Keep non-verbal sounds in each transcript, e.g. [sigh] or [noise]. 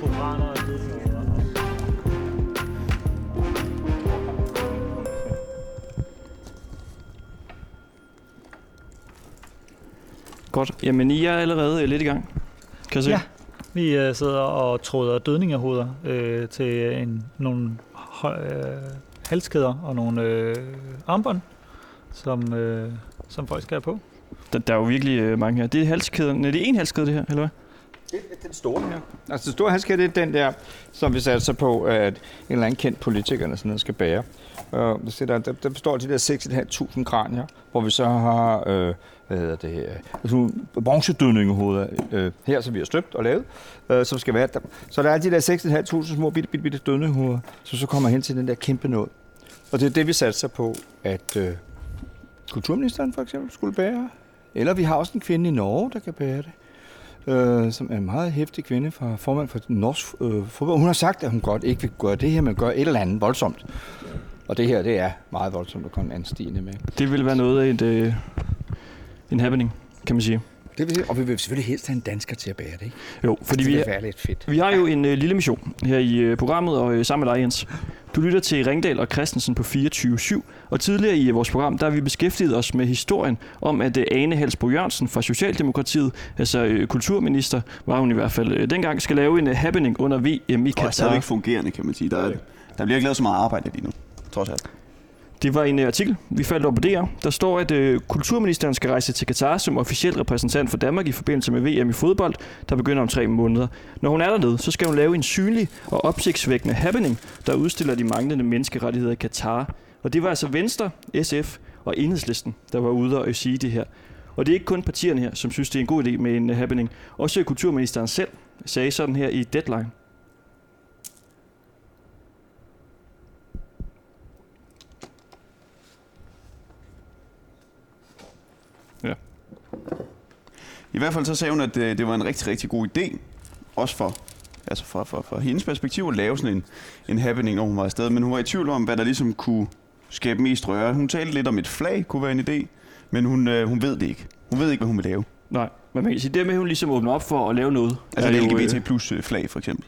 Koraner og. Godt. Jamen, I er allerede øh, lidt i gang. Kan jeg se? Ja. Vi øh, sidder og tråder dødningehoveder øh, til en, nogle hø- øh, halskæder og nogle øh, armbånd, som, øh, som folk skal have på. Der, der er jo virkelig øh, mange her. Det er halskæden. Nej, det er en halskæde, det her, eller hvad? Det den store her. Altså den store handske, det er den der, som vi satte sig på, at en eller anden kendt politiker eller sådan noget skal bære. Uh, der, der, der består de der 6.500 kranier, hvor vi så har, øh, hvad hedder det her, sådan nogle bronzedødningehoveder øh, her, som vi har støbt og lavet, øh, som skal være der. Så der er de der 6.500 små bitte, bitte, bitte dødningehoveder, som så kommer hen til den der kæmpe nåd. Og det er det, vi satte sig på, at øh, kulturministeren for eksempel skulle bære. Eller vi har også en kvinde i Norge, der kan bære det øh, som er en meget hæftig kvinde fra formand for norsk øh, fodbold. Hun har sagt, at hun godt ikke vil gøre det her, men gøre et eller andet voldsomt. Og det her, det er meget voldsomt at komme anstigende med. Det vil være noget af et, øh, en happening, kan man sige. Det vil, og vi vil selvfølgelig helst have en dansker til at bære det, ikke? Jo, fordi det vi, være lidt fedt. vi har jo en øh, lille mission her i øh, programmet, og øh, sammen med dig, Jens. Du lytter til Ringdal og Christensen på 24-7, og tidligere i vores program, der har vi beskæftiget os med historien om, at øh, Ane Halsbro Jørgensen fra Socialdemokratiet, altså øh, kulturminister, var hun i hvert fald øh, dengang, skal lave en happening under VM i Og er Katar. stadigvæk fungerende, kan man sige. Der, er, der bliver ikke lavet så meget arbejde lige nu, trods alt. Det var en øh, artikel, vi faldt over på DR. Der står, at øh, kulturministeren skal rejse til Katar som officiel repræsentant for Danmark i forbindelse med VM i fodbold, der begynder om tre måneder. Når hun er dernede, så skal hun lave en synlig og opsigtsvækkende happening, der udstiller de manglende menneskerettigheder i Katar. Og det var altså Venstre, SF og Enhedslisten, der var ude og øh, sige det her. Og det er ikke kun partierne her, som synes, det er en god idé med en øh, happening. Også kulturministeren selv sagde sådan her i Deadline. I hvert fald så sagde hun, at øh, det var en rigtig, rigtig god idé. Også for, altså for, for, for hendes perspektiv at lave sådan en, en happening, når hun var afsted. Men hun var i tvivl om, hvad der ligesom kunne skabe mest røre. Hun talte lidt om et flag kunne være en idé, men hun, øh, hun ved det ikke. Hun ved ikke, hvad hun vil lave. Nej, men man kan sige, det med, at hun ligesom åbner op for at lave noget. Altså et jo, øh, LGBT plus øh, flag, for eksempel.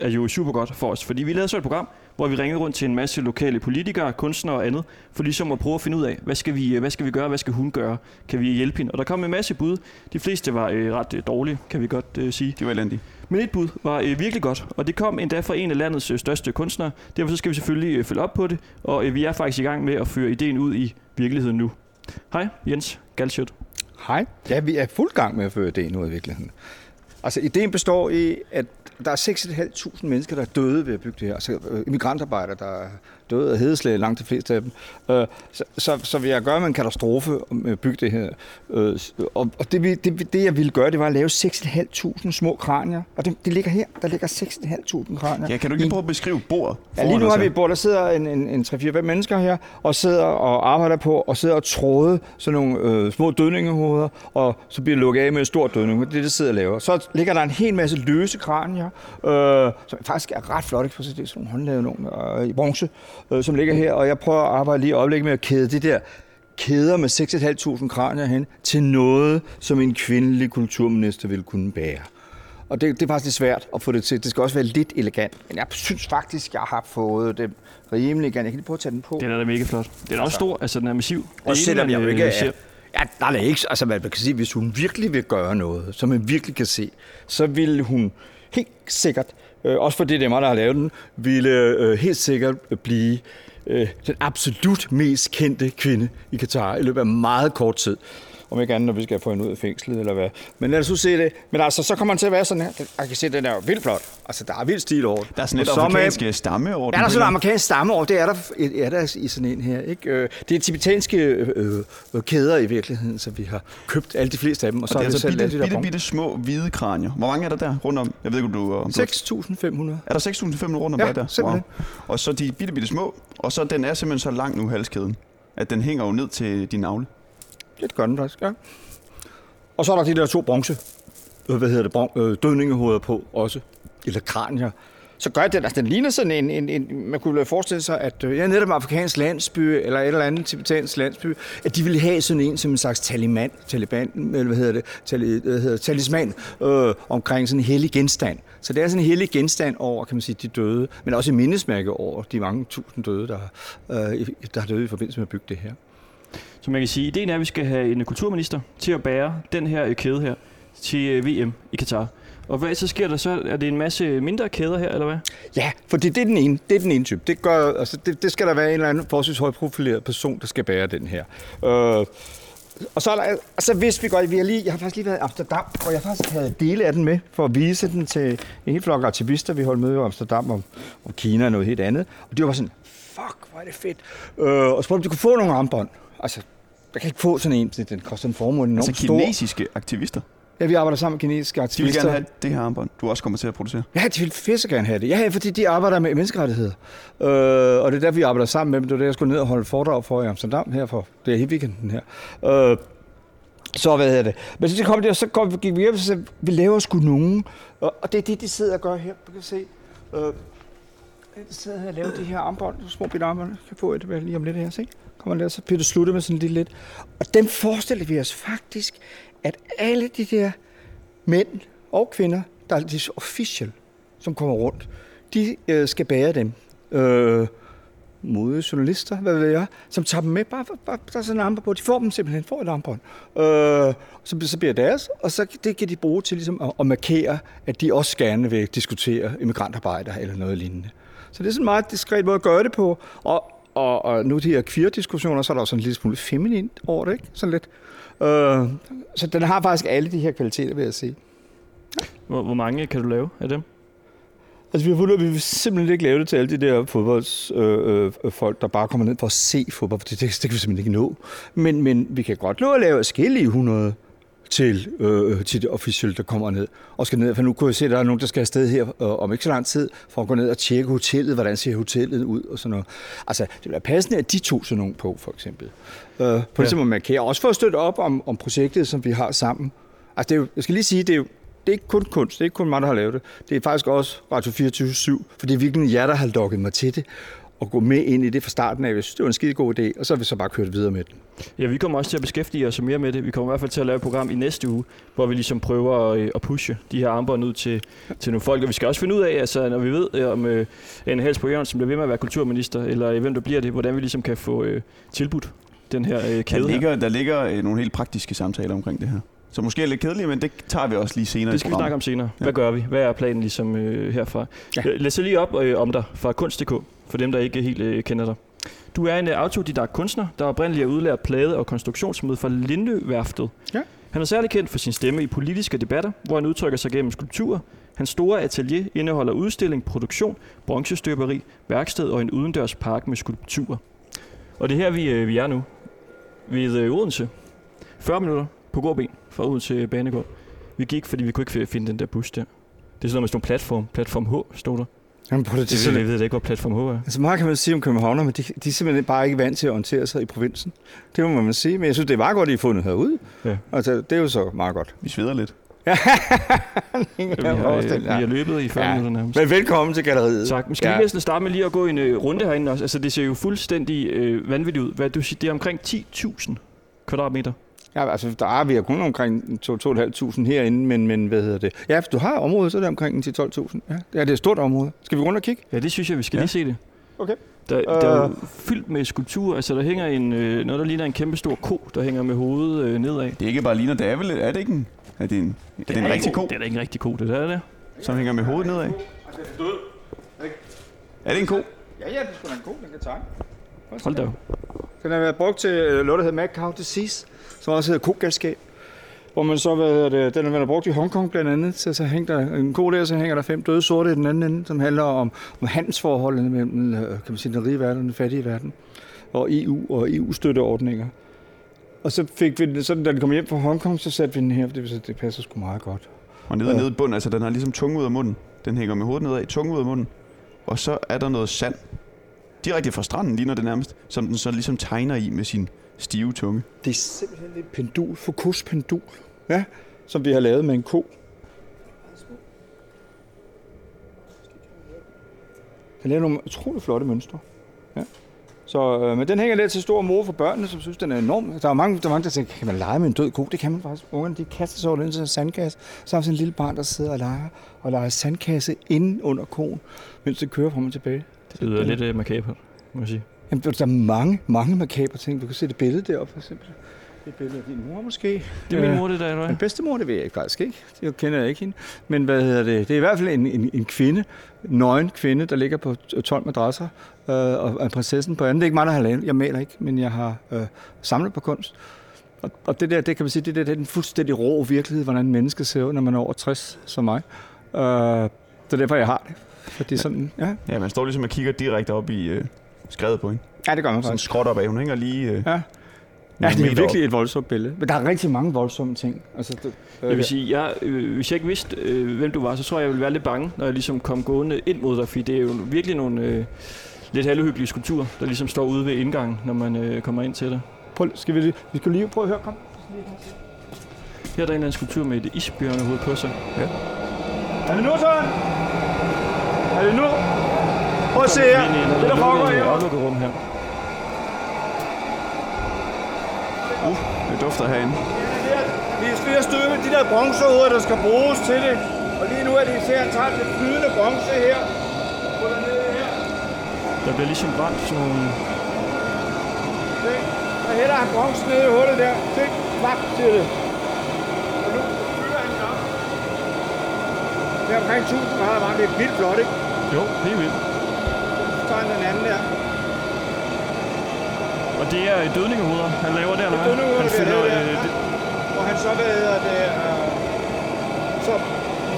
er jo super godt for os. Fordi vi lavede så et program, hvor vi ringede rundt til en masse lokale politikere, kunstnere og andet, for ligesom at prøve at finde ud af, hvad skal vi, hvad skal vi gøre, hvad skal hun gøre, kan vi hjælpe hende? Og der kom en masse bud. De fleste var øh, ret øh, dårlige, kan vi godt øh, sige. Det var elendigt. Men et bud var øh, virkelig godt, og det kom endda fra en af landets øh, største kunstnere. Derfor så skal vi selvfølgelig øh, følge op på det, og øh, vi er faktisk i gang med at føre ideen ud i virkeligheden nu. Hej, Jens Galschødt. Hej. Ja, vi er fuld gang med at føre det ud i virkeligheden. Altså, ideen består i, at der er 6.500 mennesker, der er døde ved at bygge det her. Altså, øh, immigrantarbejdere, der døde af hedeslæge, langt de fleste af dem. Øh, så, så, så vi har at gøre med en katastrofe med at bygge det her. Øh, og og det, det, det, jeg ville gøre, det var at lave 6.500 små kranier. Og det, det ligger her. Der ligger 6.500 kranier. Ja, kan du ikke lige prøve at beskrive bordet? Ja, lige nu har vi et bord, der sidder en, en, en 3-4-5 mennesker her, og sidder og arbejder på, og sidder og tråde sådan nogle øh, små dødningehoveder, og så bliver lukket af med en stor dødning. Det er det, der sidder og laver. Så ligger der en hel masse løse kranier, øh, som faktisk er ret flotte. For det er sådan nogle håndlavede nogle øh, i bronze, øh, som ligger her, og jeg prøver at arbejde lige i øjeblikket med at kæde det der kæder med 6.500 kranier hen til noget, som en kvindelig kulturminister ville kunne bære. Og det, det er faktisk lidt svært at få det til. Det skal også være lidt elegant. Men jeg synes faktisk, jeg har fået det rimelig elegant. Jeg kan lige prøve at tage den på. Den er da mega flot. Den er også stor, altså den er massiv. Er Og selvom jeg jo man, ikke øh, er... Ja, nej, nej, ikke. Altså, man kan sige, hvis hun virkelig vil gøre noget, som man virkelig kan se, så ville hun helt sikkert, øh, også fordi det er mig, der har lavet den, ville øh, helt sikkert blive øh, den absolut mest kendte kvinde i Katar i løbet af meget kort tid. Om ikke andet, når vi skal få hende ud af fængslet eller hvad. Men lad os nu se det. Men altså, så kommer den til at være sådan her. Jeg kan se, den er jo vildt flot. Altså, der er vildt stil over. Der er sådan lidt så med- afrikanske stamme over Ja, der er sådan en amerikansk stamme over. Det er der, er der i sådan en her. Ikke? Øh, Det er tibetanske øh, øh, kæder i virkeligheden, så vi har købt alle de fleste af dem. Og så Og det er altså bitte, bitte, der bitte små hvide kranier. Hvor mange er der der rundt om? Jeg ved ikke, du... Om du 6.500. er der 6.500 rundt om Ja, der? simpelthen. Og så de bitte, bitte små. Og så den er simpelthen så lang nu, halskæden, at den hænger jo ned til din navle. Det gør den faktisk, ja. Og så er der de der to bronze, øh, hvad hedder det, bron, øh, dødningehoveder på også, eller kranier, så gør den, altså den ligner sådan en, en, en man kunne forestille sig, at øh, ja, netop afrikansk landsby, eller et eller andet tibetansk landsby, at de ville have sådan en som en slags taliban, taliban eller hvad hedder det, tali, hvad hedder, talisman, øh, omkring sådan en hellig genstand. Så det er sådan en hellig genstand over, kan man sige, de døde, men også et mindesmærke over de mange tusind døde, der, øh, der har døde i forbindelse med at bygge det her. Så man kan sige, ideen er, at vi skal have en kulturminister til at bære den her øh, kæde her til øh, VM i Katar. Og hvad så sker der så? Er det en masse mindre kæder her, eller hvad? Ja, for det, det, er den ene, det er den ene type. Det, gør, altså, det, det skal der være en eller anden forholdsvis højprofileret person, der skal bære den her. Øh, og så, er der, og så altså, vidste vi godt, vi har lige, jeg har faktisk lige været i Amsterdam, og jeg har faktisk taget dele af den med, for at vise den til en hel flok aktivister. Vi holdt møde i Amsterdam om, om Kina og noget helt andet. Og de var sådan, fuck, hvor er det fedt. Øh, og spurgte, om de kunne få nogle armbånd. Altså, jeg kan ikke få sådan en, den koster en formue enormt Altså stor. kinesiske aktivister. Ja, vi arbejder sammen med kinesiske De vil aktivister. gerne have det her armbånd, du også kommer til at producere. Ja, de vil fisse gerne have det. Ja, fordi de arbejder med menneskerettigheder. Øh, og det er derfor, vi arbejder sammen med dem. Det var det, jeg skulle ned og holde foredrag for i Amsterdam her for. Det er hele weekenden her. Øh, så hvad hedder det? Men så kom det, og så kom, gik vi hjem og sagde, vi laver sgu nogen. Og, og det er det, de sidder og gør her. Du kan se. Øh, de sidder her og laver de her armbånd, små bitte armbånd. Jeg kan få et lige om lidt her, se. Kommer der, så bliver det sluttet med sådan lidt lidt. Og dem forestiller vi os faktisk, at alle de der mænd og kvinder, der er de official, som kommer rundt, de øh, skal bære dem. Øh, modige journalister, hvad ved jeg, som tager dem med. Bare, bare der er sådan en armbånd på. De får dem simpelthen, får et armbånd. Øh, så, så bliver det deres, og så det kan de bruge til ligesom at, at markere, at de også gerne vil diskutere immigrantarbejder eller noget lignende. Så det er sådan en meget diskret måde at gøre det på. Og, og, og nu de her queer-diskussioner, så er der også sådan en lille smule feminin over det, ikke? Sådan lidt. Øh, så den har faktisk alle de her kvaliteter, vil jeg sige. Hvor, hvor mange kan du lave af dem? Altså, vi har fundet, at vi vil simpelthen ikke lave det til alle de der fodboldsfolk, øh, øh, folk, der bare kommer ned for at se fodbold, for det, det, det kan vi simpelthen ikke nå. Men, men vi kan godt nå at lave forskellige 100 til, øh, til det officielle, der kommer ned og skal ned. For nu kunne jeg se, at der er nogen, der skal afsted her øh, om ikke så lang tid, for at gå ned og tjekke hotellet, hvordan ser hotellet ud og sådan noget. Altså, det vil være passende, at de to sådan nogen på, for eksempel. Øh, på ja. ligesom at markere. Også for at støtte op om, om projektet, som vi har sammen. Altså, det er jo, jeg skal lige sige, det er jo det er ikke kun kunst, det er ikke kun mig, der har lavet det. Det er faktisk også Radio 24 for det er virkelig jer, der har lukket mig til det og gå med ind i det fra starten af. Jeg synes, det var en skide god idé, og så har vi så bare kørt videre med den. Ja, vi kommer også til at beskæftige os mere med det. Vi kommer i hvert fald til at lave et program i næste uge, hvor vi ligesom prøver at, øh, at pushe de her armbånd ud til, til nogle folk. Og vi skal også finde ud af, altså, når vi ved, øh, om øh, Anne Hals på Jørgensen bliver ved med at være kulturminister, eller øh, hvem der bliver det, hvordan vi ligesom kan få øh, tilbudt den her øh, Der kæde her. ligger, der ligger øh, nogle helt praktiske samtaler omkring det her. Så måske er lidt kedeligt, men det tager vi også lige senere Det skal i vi snakke om senere. Ja. Hvad gør vi? Hvad er planen ligesom øh, herfra? Ja. Ja. Lad os lige op øh, om dig fra kunst.dk, for dem, der ikke helt øh, kender dig. Du er en øh, autodidakt kunstner, der oprindeligt er udlært plade- og konstruktionsmøde fra Lindøværftet. Ja. Han er særlig kendt for sin stemme i politiske debatter, hvor han udtrykker sig gennem skulpturer. Hans store atelier indeholder udstilling, produktion, bronzestøberi, værksted og en udendørs park med skulpturer. Og det er her, vi, øh, vi er nu. Ved øh, Odense. 40 minutter på gåben fra Odense Banegård. Vi gik, fordi vi kunne ikke finde den der bus der. Det er sådan noget med sådan en platform. Platform H stod der. Jamen, det, Det, det, jeg, jeg ved ikke, hvor platform H er. Altså meget kan man sige om københavner, men de, de er simpelthen bare ikke vant til at orientere sig i provinsen. Det må man sige, men jeg synes, det er meget godt, at I har fundet herud. Ja. Altså, det er jo så meget godt. Vi sveder lidt. [laughs] Vi har, øh, vi har løbet i 40 Ja. ja. minutter nærmest. Men velkommen til galleriet. Tak. Men skal Ja. vi næsten starte med lige at gå en øh, runde herinde også? Altså, det ser jo fuldstændig øh, vanvittigt ud. Hvad du siger, det er omkring 10.000 kvadratmeter. Ja, altså, der er vi er kun omkring 2.500 herinde, men, men hvad hedder det? Ja, hvis du har området, så er det omkring 10-12.000. Ja, det er det er et stort område. Skal vi rundt og kigge? Ja, det synes jeg, vi skal Ja. lige se det. Okay. Der, der er jo Øh. fyldt med skulpturer. Altså, der hænger en, øh, noget, der ligner en kæmpe stor ko, der hænger med hovedet øh, nedad. Det er ikke bare ligner, det er vel, er det ikke en, er det en, er det en er rigtig ikke- ko, Det er da ikke en rigtig ko, det der er det. som hænger med hovedet nedad? Er det en ko? Ja, ja, det skulle en god, den kan tegne. Hold da op. Den har været brugt til øh, noget, der hedder mad cow disease, som også hedder kogalskab. Hvor man så, hvad hedder det, den har været brugt i Hongkong blandt andet, så, så hænger der en ko der, så hænger der fem døde sorte i den anden ende, som handler om, om handelsforholdene mellem, øh, kan man sige, den rige verden og den fattige verden, og EU og EU-støtteordninger. Og så fik vi den, så da den kom hjem fra Hongkong, så satte vi den her, for det, det passer sgu meget godt. Og nede, Ja. nede i bunden, altså den har ligesom tunge ud af munden. Den hænger med hovedet nedad, tunge ud af munden. Og så er der noget sand. Direkte fra stranden ligner det nærmest, som den så ligesom tegner i med sin stive tunge. Det er simpelthen et pendul, Foucaults pendul, ja, som vi har lavet med en ko. Den laver nogle utrolig flotte mønstre. Ja. Så, øh, men den hænger lidt til stor mor for børnene, som synes, den er enorm. Der er mange, der, er mange, der tænker, kan man lege med en død ko? Det kan man faktisk. Ungerne, de kaster sig over den til en sandkasse. Så har vi sådan en lille barn, der sidder og leger, og leger sandkasse inde under koen, mens det kører frem og tilbage. Det lyder lidt uh, makabert, må jeg sige. Jamen, der er mange, mange makabre ting. Du kan se det billede deroppe, for eksempel. Det er et billede af din mor, måske. Det er min mor, det der, eller hvad? Min bedstemor, det ved jeg faktisk ikke. Det kender jeg ikke hende. Men hvad hedder det? Det er i hvert fald en, en, en kvinde, nøgen kvinde, der ligger på 12 madrasser, øh, og er prinsessen på anden. Det er ikke mig, der har lavet. Jeg maler ikke, men jeg har øh, samlet på kunst. Og, og det der, det kan man sige, det, der, det er den fuldstændig rå virkelighed, hvordan mennesket ser ud, når man er over 60 som mig. Øh, det er derfor, jeg har det. Fordi sådan, ja. Ja, man står ligesom og kigger direkte op i øh, skrevet på hende. ja, det gør man Sådan faktisk. skråt op af. Hun hænger lige... Øh, Ja. Ja, det er virkelig et voldsomt billede. Men der er rigtig mange voldsomme ting. Altså, det, Jeg vil sige, jeg, øh, hvis jeg ikke vidste, øh, hvem du var, så tror jeg, jeg ville være lidt bange, når jeg ligesom kom gående ind mod dig, fordi det er jo virkelig nogle øh, lidt halvhyggelige skulpturer, der ligesom står ude ved indgangen, når man øh, kommer ind til det. prøv, skal vi, lige- vi skal lige prøve at høre, kom. Her er der en eller anden skulptur med et isbjørnehoved på sig. Er det nu, Søren? Er det nu? Prøv at se her. Det, der foregår her. aflukket rum her. det dufter herinde. Vi skal lige støbe de der bronzehoveder, der skal bruges til det. Og lige nu er det især, tager det flydende bronze her. Her. Der bliver ligesom brændt sådan nogle... Se. Så hælder han bronze ned i hullet der. Se, klap til det. Og nu fylder han op. Det er omkring 1000 grader varmt. Det er vildt flot, ikke? Jo, helt vildt. Han den anden der. Og det er dødningehoveder, han laver der, eller hvad? dødningehoveder, Han fylder, der, øh, ja. det, hvor han så, hvad hedder det, øh, så,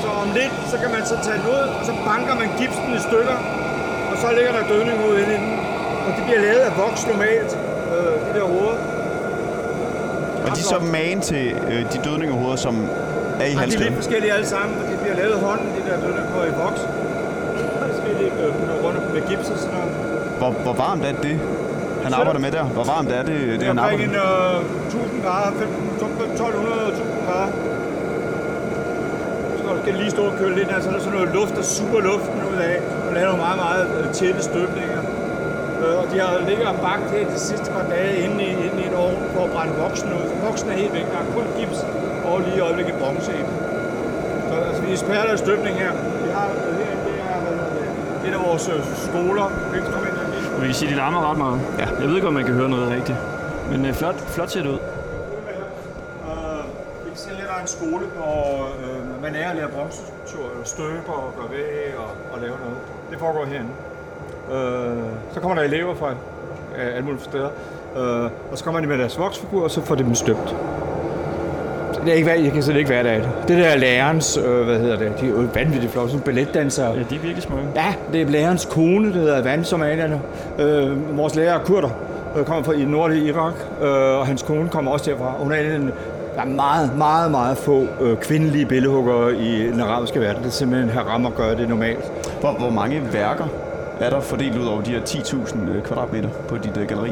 så om lidt, så kan man så tage den ud, og så banker man gipsen i stykker, og så ligger der dødning ud inde i den. Og det bliver lavet af voks normalt, øh, de der hoveder. Og de er så magen til øh, de dødningehoveder, som er i Ja, de er lidt forskellige alle sammen, for de bliver lavet hånden, de der dødninghoveder i voks. Med gips og sådan noget. Hvor, hvor varmt er det, han arbejder med der? Hvor varmt er det, det Det han arbejder omkring med? en øh, 1000 grader, 1200 1000 grader. Så skal du lige stå og køle lidt, altså der er sådan noget luft, der suger luften ud af, og laver nogle meget, meget øh, tætte støbninger. Øh, og de har ligget og bagt her de sidste par dage inde i, inde i en ovn for at brænde voksen ud. Voksen er helt væk, der er kun gips og lige i øjeblikket bronze i. Så altså, vi er eksperter i støbning her. Vi har øh, her, det er, hvad hedder det, et af vores øh, skoler. Vi kan sige, det larmer ret meget. Ja. Jeg ved ikke, om man kan høre noget rigtigt. Men øh, flot, flot ser det ud. Øh, vi kan se her, der er en skole, hvor øh, man er at lære bronzeskulptur, og støber og gør væg og, og lave noget. Det foregår herinde. Øh, så kommer der elever fra øh, alle mulige steder, øh, og så kommer de med deres voksfigur, og så får de dem støbt. Det er ikke, hvad- jeg kan slet ikke være der det. Det der er lærerens, øh, hvad hedder det, de er jo vanvittigt flotte, sådan balletdansere. Ja, de er virkelig smukke. Ja, det er lærerens kone, der hedder Van Somalierne. Øh, vores lærer er kurder, øh, kommer fra i nordlige Irak, øh, og hans kone kommer også derfra. Hun er en af den, der er meget, meget, meget få øh, kvindelige billedhuggere i den arabiske verden. Det er simpelthen haram at gøre det normalt. Hvor, hvor mange værker er der fordelt ud over de her 10.000 øh, kvadratmeter på dit øh, galleri?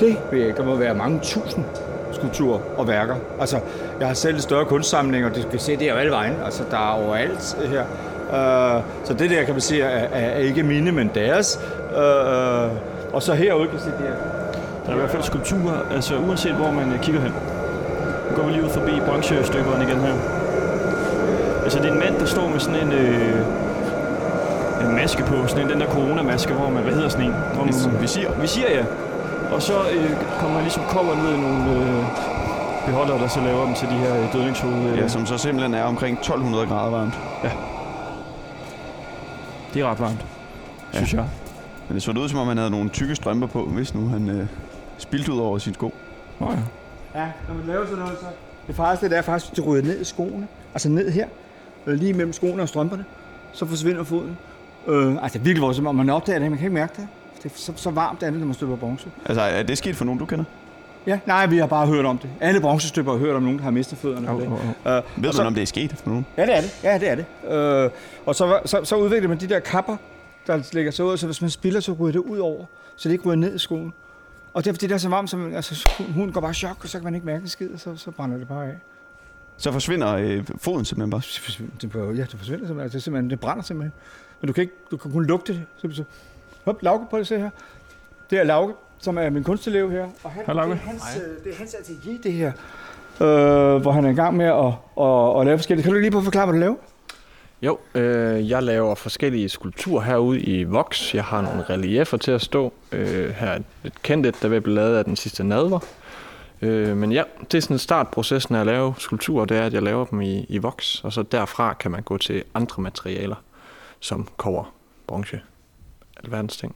Det jeg ikke. Der må være mange tusind skulpturer og værker. Altså, jeg har selv større kunstsamling, og det kan se, det er jo alle vejen. Altså, der er overalt her. Uh, så det der, kan man sige, er, er, ikke mine, men deres. Uh, og så herude kan se, det er Der er i hvert fald skulpturer, altså uanset hvor man øh, kigger hen. Nu går vi lige ud forbi bronzestøberen igen her. Altså det er en mand, der står med sådan en, øh, en maske på, sådan en, den der coronamaske, hvor man, hvad hedder sådan en? Hvor man, Vis- visir. Visir, ja. Og så øh, kommer man ligesom kover ned i nogle øh, beholdere, der så laver dem til de her øh, dødningshoved. Øh. Ja, som så simpelthen er omkring 1200 grader varmt. Det er ret varmt, Ja. synes jeg. Men det så ud, som om han havde nogle tykke strømper på, hvis nu han øh, spildte ud over sin sko. Nå ja. Ja, når man laver sådan noget, så... Det farligste det er faktisk, at det ryger ned i skoene. Altså ned her. Øh, Lige mellem skoene og strømperne. Så forsvinder foden. Øh, altså det er virkelig voldsomt, og man opdager det, man kan ikke mærke det. Det er så, så varmt er det, når man støber bronze. Altså, er det sket for nogen, du kender? Ja, nej, vi har bare hørt om det. Alle bronzestøber har hørt om nogen, der har mistet fødderne. Det. au, au. Øh, Ved og man, om det er sket for nogen? Ja, det er det. Ja, det er det. Øh, og så, så, så udvikler man de der kapper, der lægger sig ud, så hvis man spiller, så ryger det ud over, så det ikke ryger ned i skoen. Og det er fordi, det er så varmt, så man, altså, hunden går bare i chok, og så kan man ikke mærke en skid, og så, så brænder det bare af. Så forsvinder øh, foden simpelthen bare. Det ja, det forsvinder simpelthen. Altså, Det, simpelthen, det brænder simpelthen. Men du kan, ikke, du kan kun lugte det. Så, så. Hop, Lauke, prøv at se her. Det er Lauke, som er min kunstelev her. Og han, Hej. Det er hans, øh, det er hans atelier, det her. Øh, hvor han er i gang med at, at, at, lave forskellige. Kan du lige prøve at forklare, hvad du laver? Jo, øh, jeg laver forskellige skulpturer herude i Vox. Jeg har nogle reliefer til at stå. Øh, her er et kendt et, der vil blive lavet af den sidste nadver. Øh, men ja, det er sådan startprocessen af at lave skulpturer, det er, at jeg laver dem i, i Vox, og så derfra kan man gå til andre materialer, som kover, bronze, alverdens ting.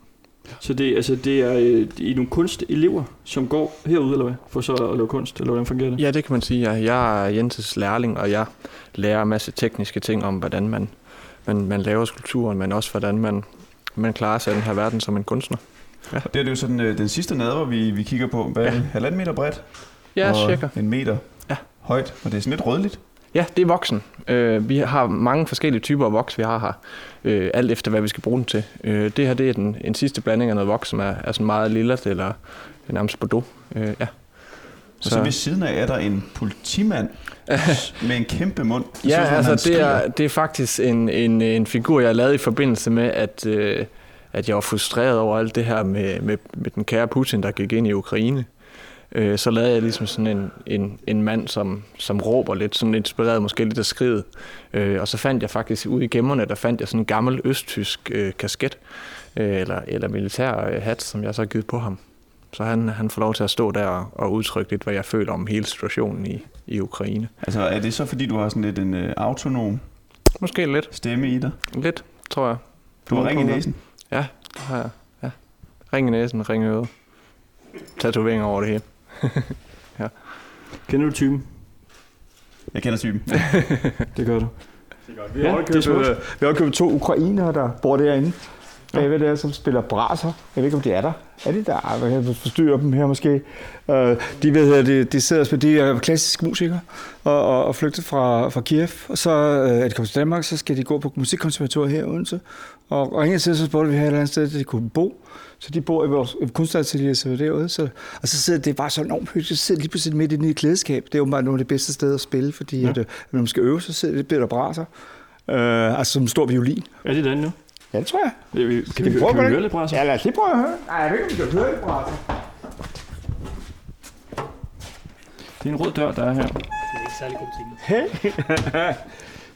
Så det, altså, det er øh, I nogle kunstelever, som går herude, eller hvad? For så at lave kunst, eller hvordan fungerer det? Ja, det kan man sige. Ja. Jeg er Jenses lærling, og jeg lærer en masse tekniske ting om, hvordan man, man, man laver skulpturen, men også hvordan man, man klarer sig i den her verden som en kunstner. Og det er det jo sådan øh, den sidste nadver, vi, vi kigger på. Hvad er Ja. Halvanden meter bredt? Ja, og cirka. en meter Ja. højt. Og det er sådan lidt rødligt. Ja, det er voksen. Øh, vi har mange forskellige typer af voks, vi har her, øh, alt efter hvad vi skal bruge den til. Øh, det her det er den, en sidste blanding af noget voks, som er, er sådan meget lilla eller nærmest bordeaux. Øh, ja. Og så ved siden af er der en politimand [laughs] med en kæmpe mund. Det Ja, han altså det er, det er faktisk en, en, en figur, jeg lavede i forbindelse med, at, øh, at jeg var frustreret over alt det her med, med, med den kære Putin, der gik ind i Ukraine. Øh, så lavede jeg ligesom sådan en, en, en mand, som, som råber lidt, sådan inspireret måske lidt af skridet. Øh, og så fandt jeg faktisk ude i gemmerne, der fandt jeg sådan en gammel østtysk øh, kasket, øh, eller, eller militær øh, hat, som jeg så har givet på ham. Så han, han får lov til at stå der og, og udtrykke lidt, hvad jeg føler om hele situationen i, i Ukraine. Altså er det så fordi, du har sådan lidt en øh, autonom Måske lidt. stemme i dig? Lidt, tror jeg. Du har ring i næsen? Ja, det har jeg. Ja. Ring i næsen, ring i øret. Tatoveringer over det hele. [laughs] Kender du typen? Jeg kender typen. [laughs] Det gør du. Vi Ja, har det er også købt, øh, vi har købt to ukrainere, der bor derinde. Bagved der, som spiller braser. Jeg ved ikke, om de er der. Er de der? Jeg kan forstyrre dem her måske. Øh, de, ved, de, de sidder og spiller, de er klassiske musikere og, og, og flygtet fra, fra Kiev. Og så øh, er de kommet til Danmark, så skal de gå på musikkonservatoriet her i Odense. Og, og ingen tid, så spurgte vi her et eller andet sted, at de kunne bo. Så de bor i vores kunstatelier, så derude. Så, og så sidder det bare så enormt hyggeligt. Så sidder de lige pludselig midt i et klædeskab. Det er jo bare nogle af de bedste steder at spille, fordi ja. at, øh, når man skal øve, så sidder de der braser. Øh, altså som en stor violin. Er det den nu? Ja, det tror jeg. Kan vi, kan vi, prøve kan vi på høre det? lidt brasser? Ja, lad os lige prøve at høre. Nej, jeg ved ikke, om vi kan høre det, braser. Det er en rød dør, der er her. Det er ikke særlig god ting. Hey.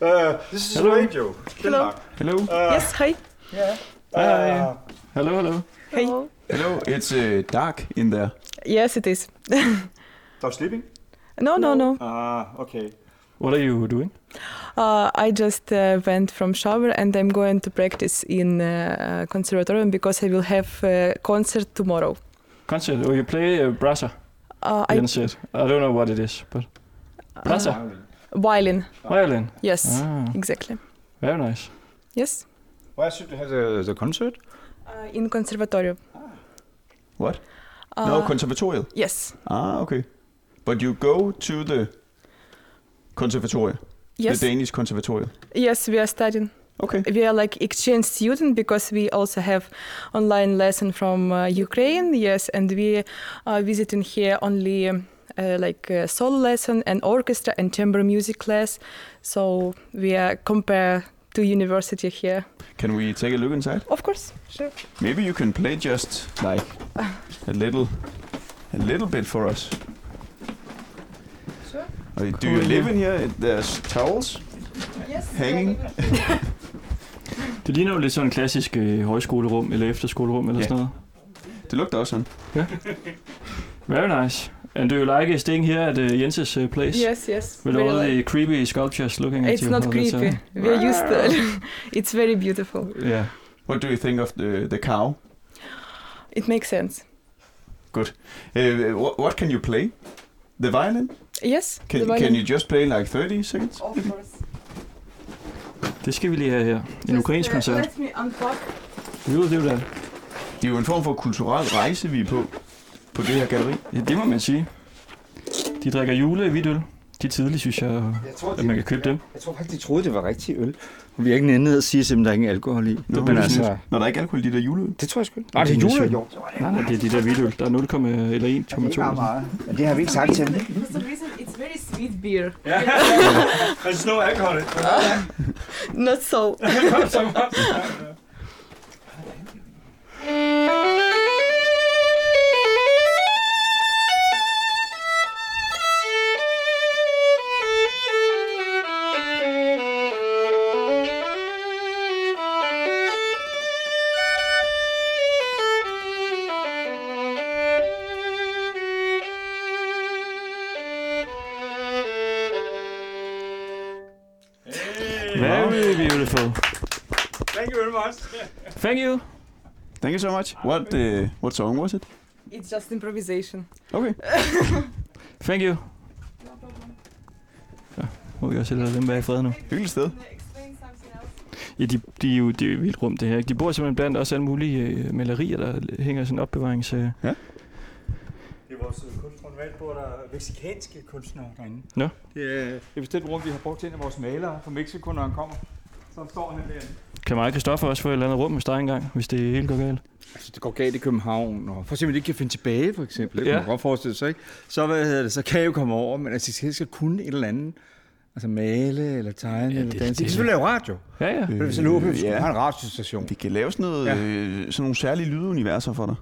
[laughs] uh, this is Hello. radio. Hello. Hello? Uh, Yes, hi. Yeah. Hi. Uh, Hello, hello. Hey. Hello, it's uh, dark in there. Yes, it is. [laughs] stop sleeping? No, no, no. Ah, okay. What are you doing? Uh, I just uh, went from shower and I'm going to practice in uh, conservatorium because I will have a concert tomorrow. Concert. Oh, you play uh, brasser. Uh, I Jens. I don't know what it is, but brasser. violin. Violin. Yes, Ah, exactly. very nice. Yes. Where should you have the, the concert? Uh, in conservatorium. What? Uh, no, konservatoriet. yes. Ah, okay. But you go to the conservatory, Yes. the Danish conservatory. Yes, we are studying. Okay. We are like exchange student because we also have online lesson from uh, Ukraine. Yes, and we are visiting here only um, uh, like uh, solo lesson and orchestra and chamber music class. So we are compare to university here. Can we take a look inside? Of course, sure. Maybe you can play just like a little, a little bit for us. Do you live in here? There's towels Yes. hanging. [laughs] Det ligner jo lidt sådan en klassisk øh, højskolerum eller efterskolerum eller Ja. sådan noget. Det lugter også sådan. Very nice. And do you like staying here at uh, Jens's uh, place? Yes, yes. With very all like- the creepy sculptures looking at It's you? not all the creepy. time? We are used to it. [laughs] it's very beautiful. Yeah. What do you think of the the cow? It makes sense. Uh, what, what can you play? The violin? Yes. Can, the can you just play like 30 seconds? Of course. Det skal vi lige have her. En ukrainsk uh, koncert. Let me will do that. Det er jo en form for kulturel rejse, vi er på, på det her galleri. Ja, det må man sige. De drikker jule hvidt øl. De er tidlige, synes jeg, Jeg tror, at man kan købe dem. jeg tror faktisk, de troede, det var rigtig øl. Og vi har ikke nændet at sige, at der er ingen alkohol i. Nå, men men altså, Når der er ikke er alkohol i de der juleøl. det tror jeg sgu ikke. Nej, det er jule. Jo, Nej, nej, det er de der hvidt øl. Der er 0, eller 1,2. det er meget. Men det har vi ikke sagt til dem. For some reason, it's very With beer. There's [laughs] no alcohol. Not so. [laughs] Very beautiful. Thank you very much. Thank you. Thank you so much. What, uh, what song was it? It's just improvisation. Okay. [laughs] Thank you. Ja, må vi også lade dem være i fred nu. Hyggeligt sted. Ja, de, de, er jo, det er jo et vildt rum, det her. De bor simpelthen blandt også alle mulige øh, malerier, der hænger i sådan en opbevarings... Øh. Det er vores kunstner. Normalt bor der meksikanske kunstnere derinde. Nå. Det er et bestemt rum, vi har brugt til en af vores malere fra Mexico, når han kommer. Så står han derinde. Kan mig og Christoffer også få et eller andet rum med dig engang, hvis det helt går galt? Altså, det går galt i København, og for eksempel ikke kan finde tilbage, for eksempel. Det Ja. kan man godt forestille sig, ikke? Så, hvad hedder det, så kan jeg jo komme over, men altså, jeg skal kunne et eller andet. Altså male, eller tegne, Ja, ja, eller det- danse. det- Det kan selvfølgelig lave radio. Ja, ja. Men hvis jeg lukker, så ja. ja. have en radiostation. Vi kan lave sådan, noget, Ja. øh, sådan nogle særlige lyduniverser for dig.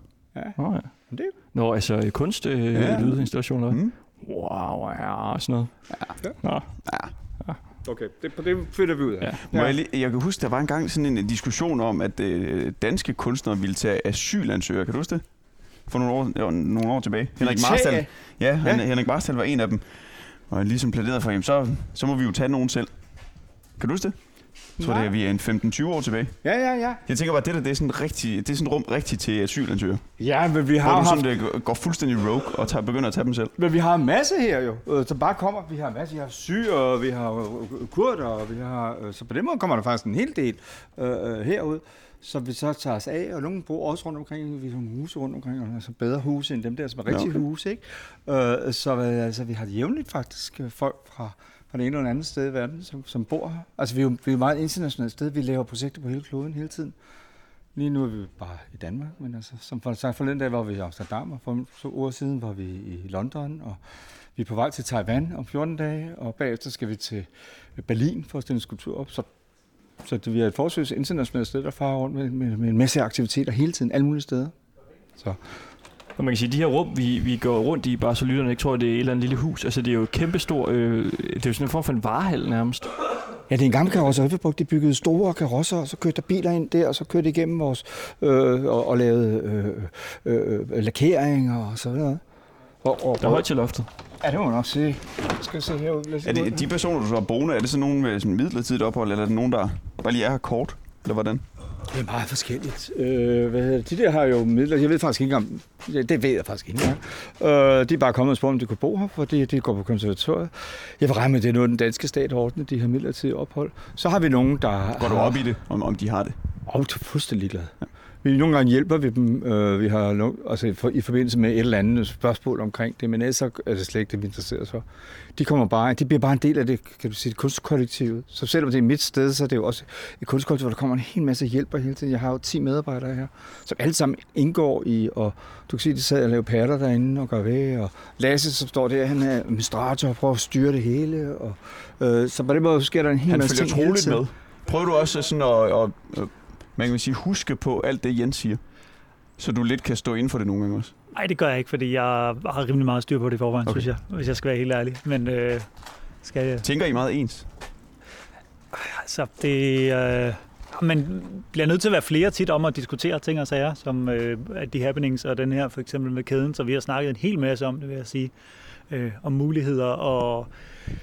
Nå, ja. Men det- Nå, altså øh, kunst, øh, Ja. ja. lydinstallationer. Mm. Wow, ja, sådan noget. Ja. Nå. Okay, det, det finder vi ud af. Ja. Må jeg, lige- jeg kan huske, der var engang sådan en diskussion om, at øh, danske kunstnere ville tage asylansøgere. Kan du huske det? For nogle år, jo, nogle år tilbage. Henrik Marstal. Ja, han, Ja. Henrik Marstal var en af dem. Og jeg ligesom plæderede for, jamen, så, så må vi jo tage nogen selv. Kan du huske det? Jeg tror, Nej. det er, vi er en 15-20 år tilbage. Ja, ja, ja. Jeg tænker bare, det der, det er sådan, rigtig, det er sådan rum rigtigt til asylansøgere. Ja, men vi Hvor har du haft sådan, det går fuldstændig rogue og tager, begynder at tage dem selv. Men vi har en masse her jo, øh, der bare kommer. Vi har en masse, vi har syre, vi har øh, kurder, og vi har, øh, så på den måde kommer der faktisk en hel del øh, øh, herud, som vi så tager os af, og nogle bor også rundt omkring, vi har nogle huse rundt omkring, og altså bedre huse end dem der, som er rigtige okay. huse, ikke? Øh, så øh, altså, vi har jævnligt faktisk øh, folk fra, fra det ene eller andet sted i verden, som, som bor her. Altså vi er jo vi er jo et meget internationalt sted, vi laver projekter på hele kloden hele tiden. Lige nu er vi bare i Danmark, men altså, som for sagt forleden dag var vi i Amsterdam, og for to uger siden var vi i London, og vi er på vej til Taiwan om 14 dage, og bagefter skal vi til Berlin for at stille en skulptur op. Så, så det, vi er et forsøgs internationalt sted, der farer rundt med, med, med en masse aktiviteter hele tiden, alle mulige steder. Så. Og man kan sige, at de her rum, vi, vi går rundt i, bare så lytterne ikke tror, at det er et eller andet lille hus. Altså, det er jo et kæmpestort... Øh, det er jo sådan en form for en varehal nærmest. Ja, det er en gammel karosserifabrik. De byggede store karosser, og så kørte der biler ind der, og så kørte de igennem vores... Øh, og, og lavede øh, øh, øh, lakeringer og så videre. Og, og, Der er højt til loftet. Ja, det må man nok sige. Jeg skal se herude. Lad os se Er det de personer, du har boende, er det så nogen med sådan midlertidigt ophold, eller er det nogen, der bare lige er her kort? Eller hvordan? Det er meget forskelligt. Øh, hvad hedder det? De der har jo midler. Jeg ved faktisk ikke om... Det, ved jeg faktisk ikke engang. Øh, de er bare kommet og spurgt, om de kunne bo her, fordi de går på konservatoriet. Jeg vil regne med, det er noget, den danske stat har ordnet, de her midlertidige ophold. Så har vi nogen, der Går du op i det, om, om de har det? Åh, oh, fuldstændig ligeglad. Vi nogle gange hjælper vi dem, øh, vi har altså for, i forbindelse med et eller andet spørgsmål omkring det, men ellers så er det slet ikke det, vi interesserer for. De kommer bare, de bliver bare en del af det, kan du sige, kunstkollektivet. Så selvom det er mit sted, så er det jo også et kunstkollektiv, hvor der kommer en hel masse hjælper hele tiden. Jeg har jo 10 medarbejdere her, som alle sammen indgår i, og du kan sige, de sad og lavede patter derinde og gør ved, og Lasse, som står der, han er administrator og prøver at styre det hele, og, øh, så på den måde sker der en hel Han masse ting hele tiden. med. Prøver du også sådan at, at man kan sige, huske på alt det, Jens siger? Så du lidt kan stå inden for det nogle gange også? Nej, det gør jeg ikke, fordi jeg har rimelig meget styr på det i forvejen, Okay. synes jeg, hvis jeg skal være helt ærlig. Men øh, skal jeg... Tænker I meget ens? Altså, det... Øh, man bliver nødt til at være flere tit om at diskutere ting og sager, som øh, de happenings og den her for eksempel med kæden, så vi har snakket en hel masse om det, vil jeg sige. Øh, om muligheder og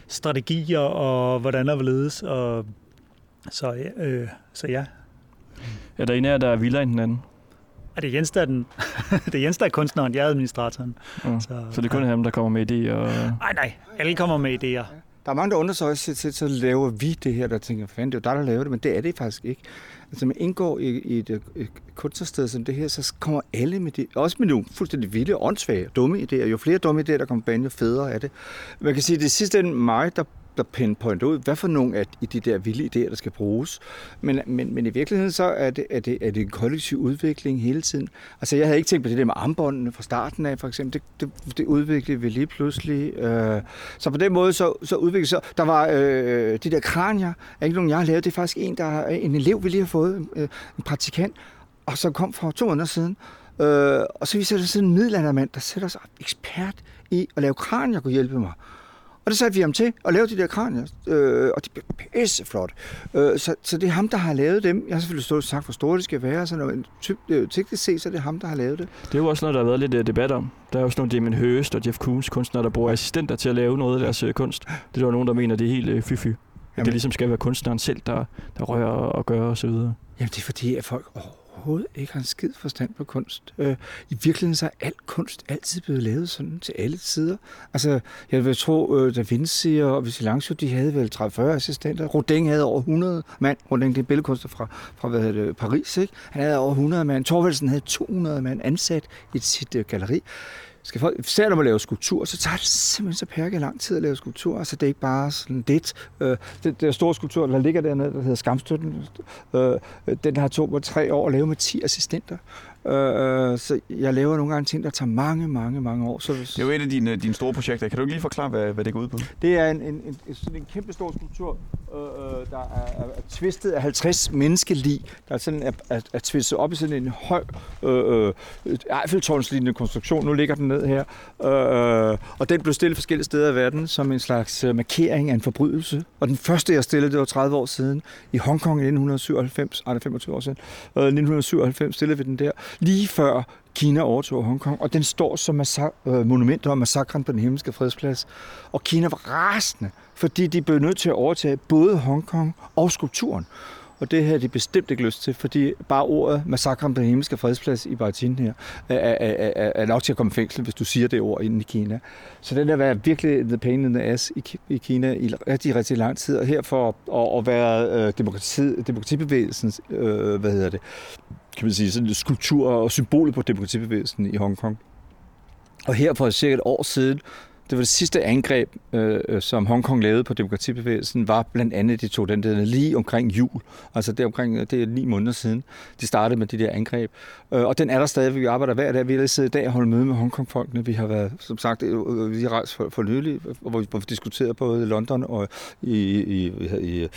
strategier og hvordan der vil ledes. Og, så, øh, så ja, Er der en af jer, der er vildere end den anden? er det Jens, der er, den, [laughs] det er Jens, der er kunstneren, jeg er administratoren. Ja. Så, Så det er kun ham, der kommer med idéer. Og... Nej, nej, alle kommer med idéer. Der er mange, der undrer sig også til, så laver vi det her, der tænker, fanden, det er jo dig, der laver det, men det er det faktisk ikke. Altså, man indgår i, i et, et kunstnersted som det her, så kommer alle med det, også med nogle fuldstændig vilde, åndssvage, dumme idéer. Jo flere dumme idéer, der kommer banen, jo federe er det. Man kan sige, at det er sidste ende mig, der der pinpointer ud, hvad for nogle af de der vilde idéer, der skal bruges. Men, men, men i virkeligheden så er det, er, det, er det en kollektiv udvikling hele tiden. Altså jeg havde ikke tænkt på det der med armbåndene fra starten af, for eksempel. Det, det, det udviklede vi lige pludselig. Øh, så på den måde så, så udviklede så Der var øh, de der kranier, er ikke nogen, jeg har lavet. Det er faktisk en, der en elev, vi lige har fået, øh, en praktikant, og som kom for to måneder siden. Øh, og så viser det sådan en middelaldermand, der sætter sig ekspert i at lave kranier, kunne hjælpe mig. Og det satte vi ham til at lave de der kranier, øh, og de blev pisseflotte. Øh, så, så det er ham, der har lavet dem. Jeg har selvfølgelig stået og sagt, hvor store det skal være, så når øh, teknisk set, så er det ham, der har lavet det. Det er jo også noget, der har været lidt uh, debat om. Der er jo sådan nogle Damien Hirst og Jeff Koons kunstnere, der bruger assistenter til at lave noget af deres uh, kunst. Det er der nogen, der mener, det er helt uh, fy-fy. At det ligesom skal være kunstneren selv, der, der rører og gør osv. Jamen det er fordi, at folk overhovedet ikke har en skid forstand på kunst. Øh, I virkeligheden så er alt kunst altid blevet lavet sådan til alle tider. Altså, jeg vil tro, øh, Da Vinci og Michelangelo, de havde vel 30-40 assistenter. Rodin havde over 100 mand. Rodin, det er billedkunster fra, fra hvad hedder det, Paris, ikke? Han havde over 100 mand. Thorvaldsen havde 200 mand ansat i sit øh, galleri skal folk, især når man laver skulptur, så tager det simpelthen så pærke lang tid at lave skulptur. Altså det er ikke bare sådan lidt. Øh, det, der store skulptur, der ligger dernede, der hedder Skamstøtten, øh, den har to på tre år at lave med 10 assistenter. Øh, så jeg laver nogle gange ting, der tager mange, mange, mange år. Så det er jo et af dine, dine store projekter. Kan du ikke lige forklare, hvad, hvad det går ud på? Det er en, en, en, sådan en kæmpe stor skulptur, øh, øh der er, er tvistet af 50 menneskelig, der er, sådan, er, er, er tvistet op i sådan en høj øh, øh, Eiffeltårnslignende konstruktion. Nu ligger den ned her. Øh, og den blev stillet forskellige steder i verden som en slags øh, markering af en forbrydelse. Og den første, jeg stillede, det var 30 år siden i Hongkong i 1997. Ej, det er 25 år siden. Øh, 1997 stillede vi den der lige før Kina overtog Hongkong, og den står som massa- øh, monument over massakren på den himmelske fredsplads. Og Kina var rasende, fordi de blev nødt til at overtage både Hongkong og skulpturen. Og det havde de bestemt ikke lyst til, fordi bare ordet massakren på den himmelske fredsplads i Beijing her er, er, er, er nok til at komme i fængsel, hvis du siger det ord inden i Kina. Så den der var virkelig the pain in the ass i, i Kina i rigtig, rigtig lang tid. Og her for at, at være øh, demokrati, demokratibevægelsens, øh, hvad hedder det, kan man sige, sådan skulptur og symbolet på demokratibevægelsen i Hongkong. Og her for cirka et år siden, det var det sidste angreb, øh, øh som Hongkong lavede på demokratibevægelsen, var blandt andet, de tog den der lige omkring jul. Altså det er omkring, det er ni måneder siden, de startede med de der angreb. Øh, og den er der stadig, vi arbejder hver dag. Vi har siddet i dag og holdt møde med Hongkong-folkene. Vi har været, som sagt, øh, øh, vi har rejst for, for nylig, øh, hvor vi, hvor vi diskuterede både i London og i, i, i,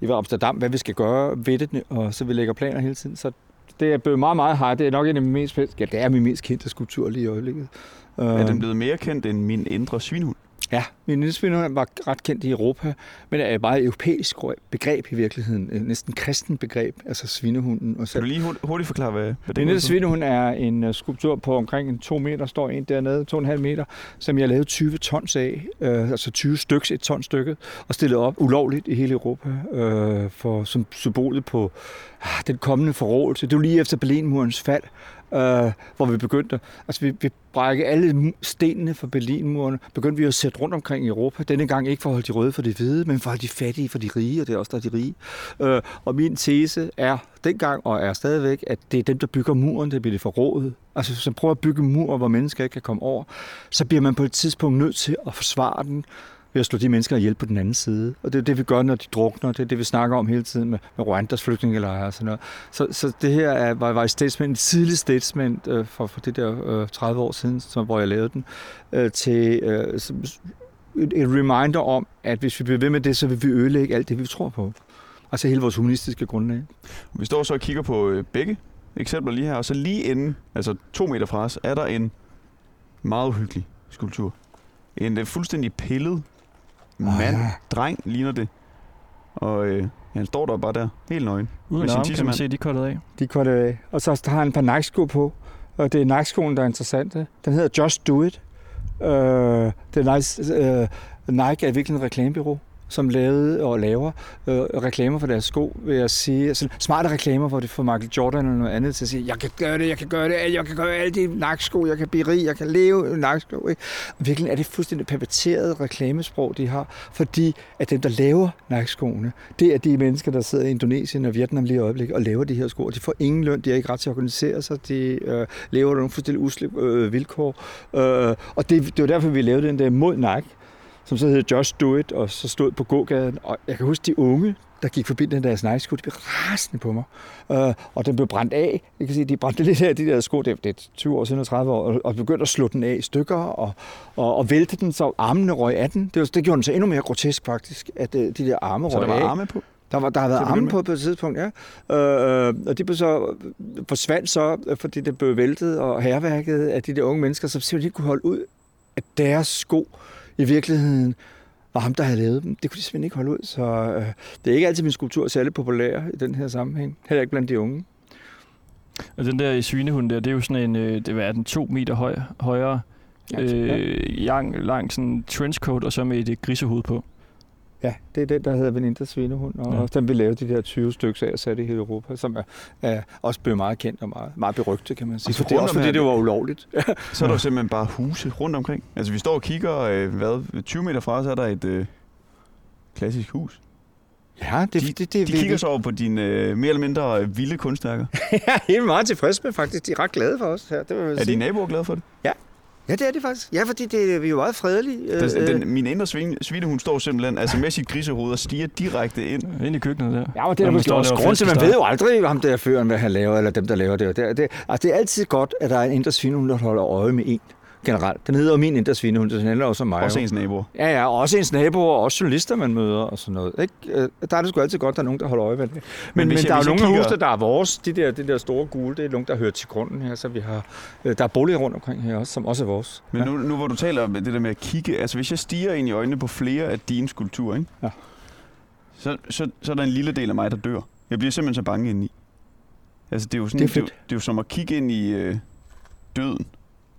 i Amsterdam, hvad vi skal gøre ved det, og så vi lægger planer hele tiden. Så det er blevet meget, meget hard. Det er nok en af mine mest, ja, det er min mest kendte skulptur lige i øjeblikket. Er den blevet mere kendt end min indre svinhund? Ja, min svinhund var ret kendt i Europa, men er et meget europæisk begreb i virkeligheden. Næsten kristen begreb, altså svinehunden. Og så... Kan du lige hurtigt forklare, hvad, hvad det er? Svinehund er en uh, skulptur på omkring en to meter, står en dernede, to og en halv meter, som jeg lavede 20 tons af, uh, altså 20 stykker, et ton stykket, og stillet op ulovligt i hele Europa, uh, for, som symbolet på uh, den kommende forrådelse. Det var lige efter Berlinmurens fald, øh, hvor vi begyndte, altså vi, vi brække alle stenene fra Berlinmuren, begyndte vi at sætte rundt omkring i Europa. Denne gang ikke for at holde de røde for de hvide, men for at holde de fattige for de rige, og det er også der er de rige. Øh, og min tese er dengang, og er stadigvæk, at det er dem, der bygger muren, der bliver det forrådet. Altså, hvis man prøver at bygge mur, hvor mennesker ikke kan komme over, så bliver man på et tidspunkt nødt til at forsvare den, ved at slå de mennesker ihjel på den anden side. Og det er det, vi gør, når de drukner. Det er det, vi snakker om hele tiden med, med Rwandas flygtningelejre og sådan noget. Så, så det her er, var, var et statement, et tidligt statement øh, for, for det der øh, 30 år siden, som, hvor jeg lavede den, øh, til øh, et, et reminder om, at hvis vi bliver ved med det, så vil vi ødelægge alt det, vi tror på. Altså hele vores humanistiske grundlag. Vi står så og kigger på øh, begge eksempler lige her, og så lige inden, altså to meter fra os, er der en meget uhyggelig skulptur. En fuldstændig pillet mand, ja. dreng ligner det. Og øh, han står der bare der, helt nøgen. Uden med sin kan man se, de er af. De er af. Og så har han et par Nike-sko på. Og det er Nike-skoen, der er interessant. Den hedder Just Do It. Uh, det er nice. Uh, Nike er virkelig en reklamebyrå som lavede og laver øh, reklamer for deres sko, vil jeg sige. Altså, smarte reklamer, hvor det får Michael Jordan eller noget andet til at sige, jeg kan gøre det, jeg kan gøre det, jeg kan gøre alle de naksko, jeg kan blive rig, jeg kan leve naksko. Ikke? Og virkelig er det fuldstændig perverteret reklamesprog, de har, fordi at dem, der laver nakskoene, det er de mennesker, der sidder i Indonesien og Vietnam lige i øjeblikket og laver de her sko. De får ingen løn, de har ikke ret til at organisere sig, de øh, lever under nogle fuldstændig usle øh, vilkår. Øh, og det, det var derfor, vi lavede den der mod Nike, som så hed Just Do It, og så stod på gågaden. Og jeg kan huske de unge, der gik forbi den der Nike sko, de blev rasende på mig. Øh, og den blev brændt af. Jeg kan sige, de brændte lidt af de der sko, det er 20 år siden, 30 år, og, og begyndte at slå den af i stykker, og, og, og vælte den, så armene røg af den. Det, var, det gjorde den så endnu mere grotesk faktisk, at øh, de der arme Så røg der var af. arme på? Der, var, der har været arme på på et tidspunkt, ja. Øh, og de blev så, forsvandt så, øh, fordi det blev væltet og herværket af de der unge mennesker, som simpelthen ikke kunne holde ud, at deres sko i virkeligheden var ham, der havde lavet dem. Det kunne de simpelthen ikke holde ud. Så øh, det er ikke altid min skulptur er særlig populær i den her sammenhæng. Heller ikke blandt de unge. Og den der svinehund der, det er jo sådan en, øh, det er den to meter høj, højere, Ja, øh, lang, lang sådan trenchcoat, og så med et øh, grisehoved på. Ja, det er den, der hedder Venintas svinehund, og Ja. ja. den vi lavede de der 20 stykker af sat i hele Europa, som er, er også blevet meget kendt og meget, meget berygtet, kan man sige. Altså, For det er også fordi, det var ulovligt. [laughs] Så er der jo simpelthen bare huse rundt omkring. Altså vi står og kigger, øh, hvad, 20 meter fra os er der et øh, klassisk hus. Ja, det, De- det, det, De kigger så over på dine øh, mere eller mindre øh, vilde kunstværker. [laughs] Er helt meget tilfreds med, faktisk. De er ret glade for os her. Det vil jeg Er sige. dine naboer glade for det? Ja, det er det faktisk. Ja, fordi det, vi er jo meget fredelige. Øh, Den, den, min indre svin, svinehund står simpelthen altså med sit grisehoved og stiger direkte ind. Ind i køkkenet der. Ja, men det er måske også grund til, man ved jo aldrig, ham der føreren, hvad han laver, eller dem, der laver det. Det, det, altså, det er altid godt, at der er en indre svinehund, der holder øje med en generelt. Den hedder jo min indre svinehund, så den handler også om mig. Også ens naboer. Ja, ja, og også ens naboer, og også journalister, man møder og sådan noget. Ikke? Øh, Der er det sgu altid godt, at der er nogen, der holder øje med det. Men, men, men jeg- der er jo nogle kigger- husene, der er vores. De der, de der store gule, det er nogle, der hører til grunden her. Så vi har, øh, der er boliger rundt omkring her også, som også er vores. Men nu, nu hvor du taler om det der med at kigge, altså hvis jeg stiger ind i øjnene på flere af dine skulpturer, ikke? Ja. Så, så, så er der en lille del af mig, der dør. Jeg bliver simpelthen så bange indeni. Altså det er jo, sådan, Det er det er, fedt. det er jo som at kigge ind i øh, døden.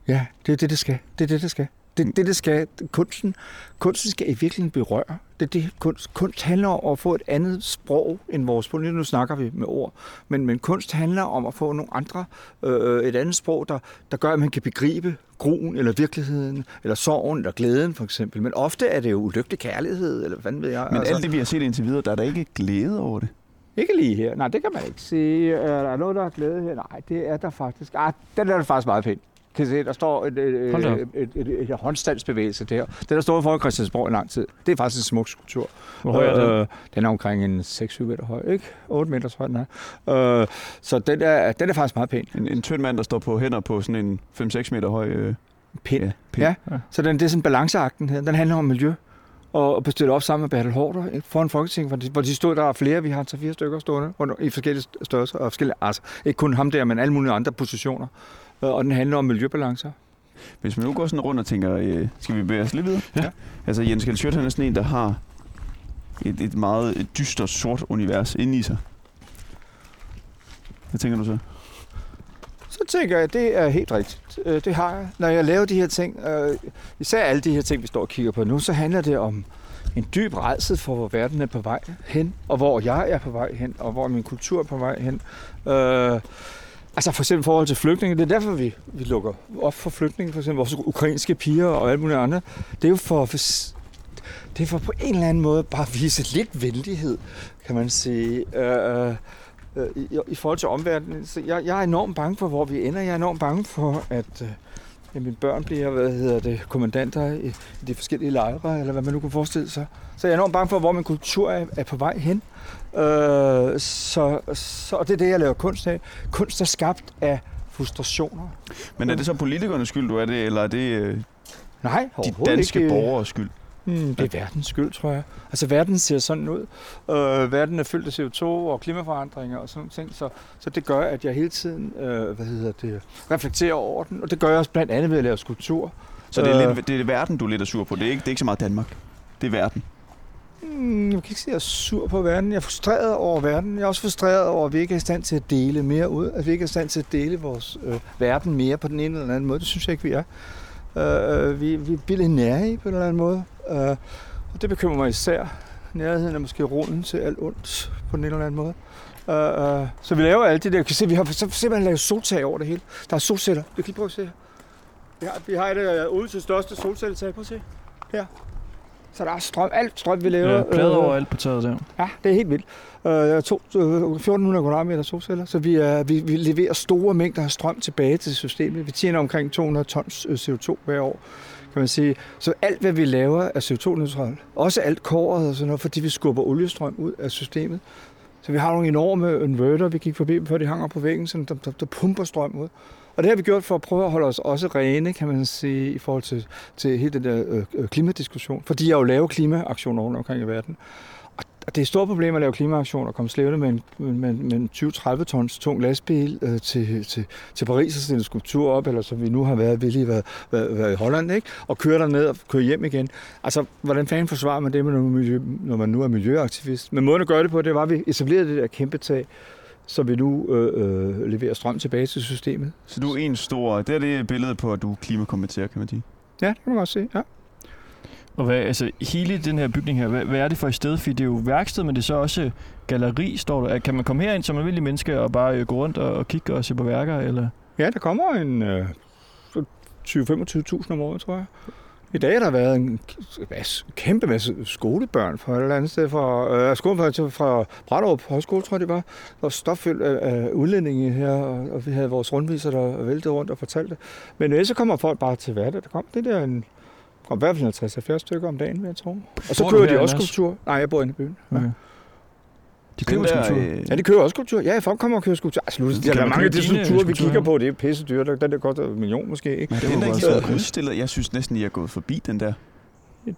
Ja, det er det, det skal. Det er det, det skal. Det det, det skal. Kunsten, kunsten skal i virkeligheden berøre. Det er det, kunst, kunst handler om at få et andet sprog end vores sprog. Nu snakker vi med ord. Men, men kunst handler om at få nogle andre, øh, et andet sprog, der, der gør, at man kan begribe gruen, eller virkeligheden, eller sorgen, eller glæden for eksempel. Men ofte er det jo ulykkelig kærlighed, eller hvad ved jeg. Men alt det, vi har set indtil videre, der er der ikke glæde over det. Ikke lige her. Nej, det kan man ikke sige. Er der noget, der er glæde her? Nej, det er der faktisk. Ah, den er faktisk meget pæn. Kan se, der står et, et, op. et, et, et, et håndstandsbevægelse der. Den har stået foran Christiansborg i lang tid. Det er faktisk en smuk skulptur. Hvor høj er den? Øh, den er omkring en 6-7 meter høj, ikke? 8 meter tror jeg, den er. Øh, så den er, den er faktisk meget pæn. En, en tynd mand, der står på hænder på sådan en 5-6 meter høj... Øh, Pind. ja, pind. Ja. Så den, det er sådan balanceakten her. Den handler om miljø. Og bestille op sammen med Bertel Hårder foran Folketinget, hvor de, hvor de stod, der er flere, vi har så fire stykker stående rundt i forskellige størrelser, og forskellige, altså ikke kun ham der, men alle mulige andre positioner. Øh, Og den handler om miljøbalancer. Hvis man nu går sådan rundt og tænker, øh, skal vi bevæge os lidt videre? Ja. Altså Jens Kjeld han er sådan en, der har et, et meget et dystert sort univers inde i sig. Hvad tænker du så? Så tænker jeg, at det er helt rigtigt. Øh, Det har jeg. Når jeg laver de her ting, øh, især alle de her ting, vi står og kigger på nu, så handler det om en dyb redsel for, hvor verden er på vej hen, og hvor jeg er på vej hen, og hvor min kultur er på vej hen. Øh, altså for eksempel i forhold til flygtninge, det er derfor, vi, vi lukker op for flygtninge, for eksempel vores ukrainske piger og alt muligt andet. Det er jo for, for, det er for på en eller anden måde bare at vise lidt venlighed, kan man sige. Øh, øh, øh, i, i forhold til omverdenen. Så jeg, jeg er enormt bange for, hvor vi ender. Jeg er enormt bange for, at, øh, at mine børn bliver, hvad hedder det, kommandanter i, i de forskellige lejre, eller hvad man nu kunne forestille sig. Så jeg er enormt bange for, hvor min kultur er, er på vej hen. Øh, så, så, og det er det, jeg laver kunst af. Kunst er skabt af frustrationer. Men er det så politikernes skyld, du er det, eller er det øh, Nej, de danske ikke. borgers skyld? Mm, det er verdens skyld, tror jeg. Altså, verden ser sådan ud. Øh, verden er fyldt af CO2 og klimaforandringer og sådan ting, så, så det gør, at jeg hele tiden øh, hvad hedder det, reflekterer over den, og det gør jeg også blandt andet ved at lave skulptur. Så det er, Øh. lidt, det er verden, du er lidt er sur på. Det er ikke, det er ikke så meget Danmark. Det er verden. Mm, jeg kan ikke sige, at jeg er sur på verden. Jeg er frustreret over verden. Jeg er også frustreret over, at vi ikke er i stand til at dele mere ud. At vi ikke er i stand til at dele vores øh, verden mere på den ene eller anden måde. Det synes jeg ikke, vi er. Øh, øh vi, vi er billigt nære på en eller anden måde. Øh, og det bekymrer mig især. Nærheden er måske roden til alt ondt på den ene eller anden måde. Øh, øh, så vi laver alt det der. Jeg kan se, vi har så simpelthen lavet soltag over det hele. Der er solceller. Du kan lige prøve at se her. Vi har, vi har et af ude til største solcelletag. Prøv at se. Her. Så der er strøm. Alt strøm, vi laver. Ja, plader øh, overalt på taget der. Ja, det er helt vildt. Øh, jeg har to, øh, 1400 kvadratmeter solceller, så vi, er, vi, vi leverer store mængder af strøm tilbage til systemet. Vi tjener omkring 200 tons øh, CO2 hver år. kan man sige. Så alt, hvad vi laver, er CO2-neutralt. Også alt kåret og sådan noget, fordi vi skubber oliestrøm ud af systemet. Så vi har nogle enorme inverter, vi gik forbi, før de hanger på væggen, sådan, der, der, der pumper strøm ud. Og det har vi gjort for at prøve at holde os også rene, kan man sige, i forhold til, til hele den der øh, øh klimadiskussion. Fordi jeg jo laver klimaaktioner rundt omkring i verden. Og det er et stort problem at lave klimaaktioner og komme slævende med en, med, med en 20-30 tons tung lastbil øh, til, til, til Paris og sætte en skulptur op, eller som vi nu har været villige været, været, været i Holland, ikke? og køre derned og køre hjem igen. Altså, hvordan fanden forsvarer man det, med miljø, når man nu er miljøaktivist? Men måden at gøre det på, det var, at vi etablerede det der kæmpe tag, så vi nu øh, øh, leverer strøm tilbage til systemet. Så du er en stor... Det er det billede på, at du klimakommenterer, kan man sige. Ja, det kan man godt se, ja. Og hvad, altså, hele den her bygning her, hvad, hvad er det for et sted? Fordi det er jo værksted, men det er så også galleri, står der. Kan man komme herind som almindelig menneske og bare øh, gå rundt og, og kigge og se på værker? Eller? Ja, der kommer en øh, 20-25.000 om året, tror jeg. I dag har der været en kæmpe masse skolebørn fra et eller andet sted, fra, øh, skolebørn fra Bratterup Højskole, tror jeg det var. Der var stoffyldt af, af udlændinge her, og, og vi havde vores rundviser, der væltede rundt og fortalte. Men øh, så kommer folk bare til hverdag. Der kom det der en og i hvert fald 50-70 stykker om dagen, vil jeg tro. Og så kører de også skulptur. Nej, jeg bor inde i byen. Ja. Okay. De køber der, skulptur? Øh... Ja, de køber også skulptur. Ja, folk kommer og køber skulptur. Altså, der, der er mange af de skulpturer, vi kigger på, det er pisse dyrt. Den der koster en million måske. Ikke? Men den er ikke været udstillet. Jeg synes næsten, I har gået forbi den der.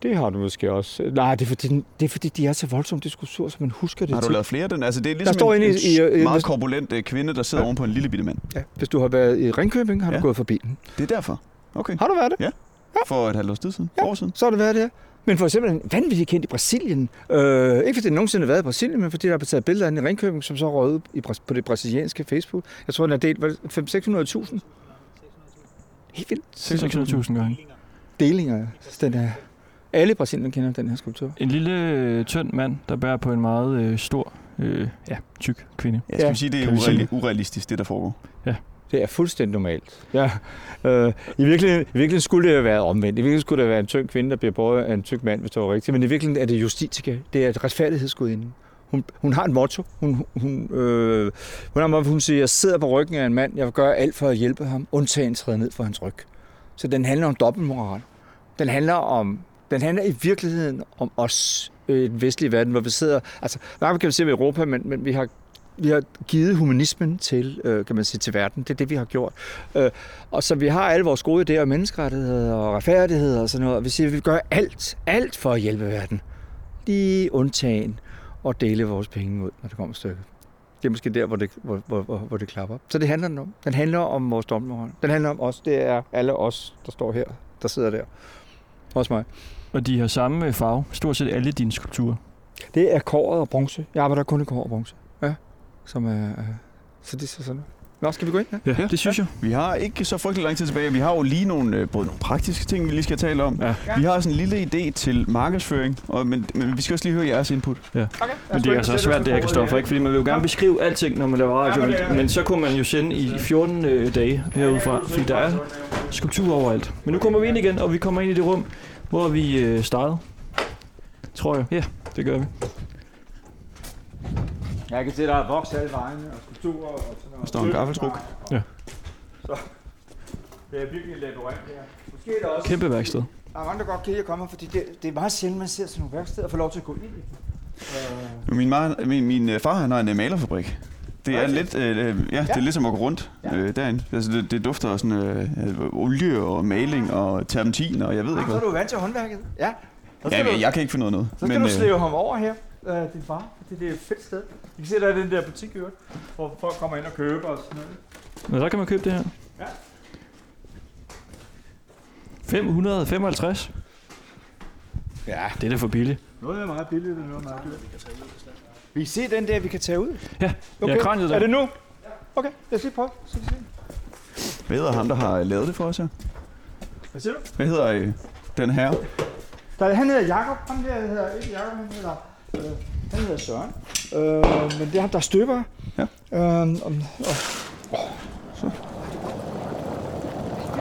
Det har du måske også. Nej, det er fordi, det er fordi de er så voldsomme diskussioner, så man husker det Har du lavet flere af den? Altså, det er ligesom der står en, en, i, i, meget korpulent øh, kvinde, der sidder ja. oven på en lille bitte mand. Ja, hvis du har været i Ringkøbing, har ja. du gået forbi den. Det er derfor. Okay. Har du været det? Ja. Ja. For et halvt års tid siden? Ja, år siden? så har det været det. Men for eksempel en vanvittig kendt i Brasilien. Øh, ikke fordi det nogensinde har været i Brasilien, men fordi der har taget billeder af den i Ringkøbing, som så røget i, på det brasilianske Facebook. Jeg tror, den er delt 500-600.000. Helt vildt. 600.000 gange. Delinger. Den er, alle Brasilien kender den her skulptur. En lille øh, tynd mand, der bærer på en meget øh, stor, øh, ja, tyk kvinde. Ja, skal ja. vi sige, det er ureal- urealistisk, det der foregår? Ja. Det er fuldstændig normalt. Ja. Øh, i, virkeligheden, I virkeligheden skulle det have været omvendt. I virkeligheden skulle det være en tyk kvinde, der bliver båret af en tyk mand, hvis det var rigtigt. Men i virkeligheden er det justitika. Det er et retfærdighedsgudinde. Hun, hun har et motto. Hun, hun, øh, hun, har, hun siger, jeg sidder på ryggen af en mand. Jeg vil gøre alt for at hjælpe ham. Undtagen træde ned for hans ryg. Så den handler om dobbeltmoral. Den handler om den handler i virkeligheden om os øh, i den vestlige verden, hvor vi sidder... Altså, hvad kan vi se i Europa, men, men vi har vi har givet humanismen til, øh, kan man sige, til verden. Det er det, vi har gjort. Øh, og så vi har alle vores gode idéer om menneskerettigheder og retfærdighed og sådan noget. Og vi siger, at vi gør alt, alt for at hjælpe verden. Lige undtagen og dele vores penge ud, når det kommer stykket. Det er måske der, hvor det, hvor, hvor, hvor, hvor det klapper. Så det handler om. Den handler om vores dommerhold. Den handler om os. Det er alle os, der står her, der sidder der. Også mig. Og de har samme farve, stort set alle dine skulpturer. Det er kåret og bronze. Jeg arbejder kun i kår og bronze som er... Så det er sådan Nå, skal vi gå ind? Ja, ja det synes jeg. Vi har ikke så frygtelig lang tid tilbage. Vi har jo lige nogle, øh, både nogle praktiske ting, vi lige skal tale om. Ja. Vi har sådan en lille idé til markedsføring, og, men, men vi skal også lige høre jeres input. Ja. Okay. Men det er altså svært, det jeg kan stå for, ikke? Fordi man vil jo gerne beskrive alting, når man laver radio, ja, men, men så kunne man jo sende i 14 øh, dage herudfra, fordi der er skulptur overalt. Men nu kommer vi ind igen, og vi kommer ind i det rum, hvor vi øh, startede. Tror jeg. Ja, det gør vi. Jeg kan se, der er voks alle vejene og skulpturer og sådan noget. Der står en gaffeltruk. Ja. Så det er virkelig lidt labyrint her. Måske er der også... Kæmpe værksted. Der er mange, der godt kan at komme, fordi det, det er meget sjældent, man ser sådan nogle værksteder og får lov til at gå ind i dem. Min, mar, min, min øh, far han har en øh, malerfabrik. Det er lidt, øh, øh, ja, ja, det er lidt som at gå rundt øh, derinde. Altså, det, det dufter af sådan øh, olie og maling og terpentin og jeg ved ikke hvad. Så er du vant til håndværket. Ja. Ja, jeg, jeg kan ikke finde noget. Så skal men, du slæve øh, ham over her øh, din far, fordi det er et fedt sted. I kan se, der er den der butik, øvrigt, hvor folk kommer ind og køber og sådan noget. Men så kan man købe det her. Ja. 555. Ja. Det er da for billigt. Noget er meget billigt, og noget er meget dyrt. Vi kan se den der, vi kan tage ud. Ja, okay. ja der. Er det nu? Okay, lad os lige prøve. Så vi se. Hvad hedder ham, der har lavet det for os her? Hvad siger du? Hvad hedder øh, den her? Der, han hedder Jakob. Han der hedder ikke Jakob, han hedder Øh, han hedder Søren. Øh, men det er ham, der støber. Ja. Øh, og, og, så.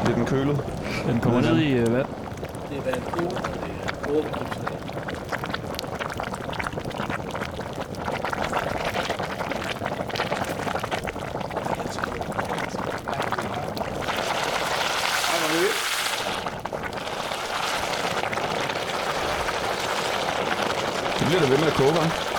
Lidt den kølet. Den kommer ned i uh, vand. Det er vand og det er åbent. bliver det ved med at koge, hva'?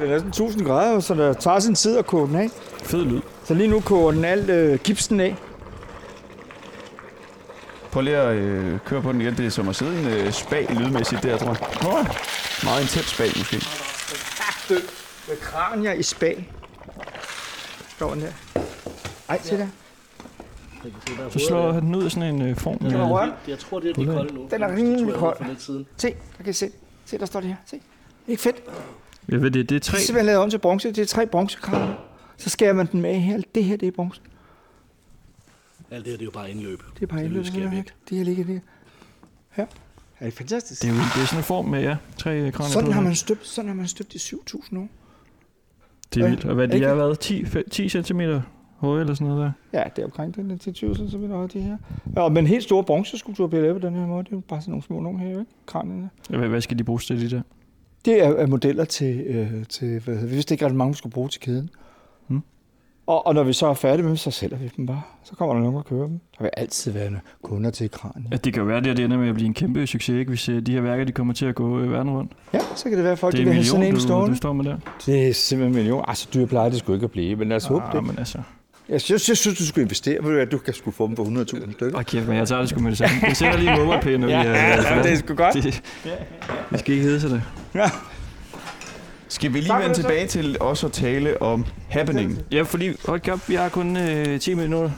Det er næsten 1000 grader, så der tager sin tid at koge den af. Fed lyd. Så lige nu koger den alt øh, gipsen af. Prøv lige at øh, køre på den igen. Det er som at sidde i en øh, spag lydmæssigt der, tror jeg. Oh, meget intens spag, måske. Med kranier i spag. Står den der. Ej, se der. Så slår han den ud af sådan en øh, form. Kan du Med, røre? Jeg tror, det er de kolde nu. Den er Det rimelig kold. Se, der kan I se. Se, der står det her. Se. Ikke fedt. Ved det, det er tre. Det er simpelthen lavet om til bronze. Det er tre bronzekranier. Så skærer man den med her. Det her, det er bronze. Alt det her, det er jo bare indløb. Det er bare Det skal jeg her. Det her ligger der. Her. Er det fantastisk? Det er, jo, det er sådan en form med, ja, tre øh, kranier Sådan har her. man støbt, sådan har man støbt i 7.000 år. Det er vildt. Og hvad de har været 10, fe- 10 cm høje eller sådan noget der. Ja, det er omkring den til 20 cm høje, de her. Ja, men helt store bronzeskulpturer bliver lavet på den her måde. Det er jo bare sådan nogle små nogle her, ikke? Kranierne. Hvad, hvad skal de bruges til, de der? Det er, er modeller til, øh, til hvad vi vidste ikke ret mange, vi skulle bruge til kæden. Hmm. Og, og, når vi så er færdige med dem, så sælger vi dem bare. Så kommer der nogen og køber dem. Der vil altid være kunder til kranien. Ja, det kan jo være, at det ender med at blive en kæmpe succes, ikke? hvis øh, de her værker de kommer til at gå øh, verden rundt. Ja, så kan det være, at folk det er de vil have sådan million, en du, stående. du står med der. Det er simpelthen en million. Altså, dyr plejer det sgu ikke at blive, men lad os håbe Ah, det. men altså. Jeg synes, jeg synes, du skulle investere. Du hvad, Du kan sgu få dem på 100.000 stykker. Åh, kæft, men jeg tager det sgu med det samme. Jeg sender lige MoMA-pæn, når vi er ja, færdige. det er sgu godt. Det, vi skal ikke hedde sig det. Ja. Skal vi lige Tak vende det, tilbage til også at tale om happening? Ja, fordi, hold op, vi har kun øh, 10 minutter.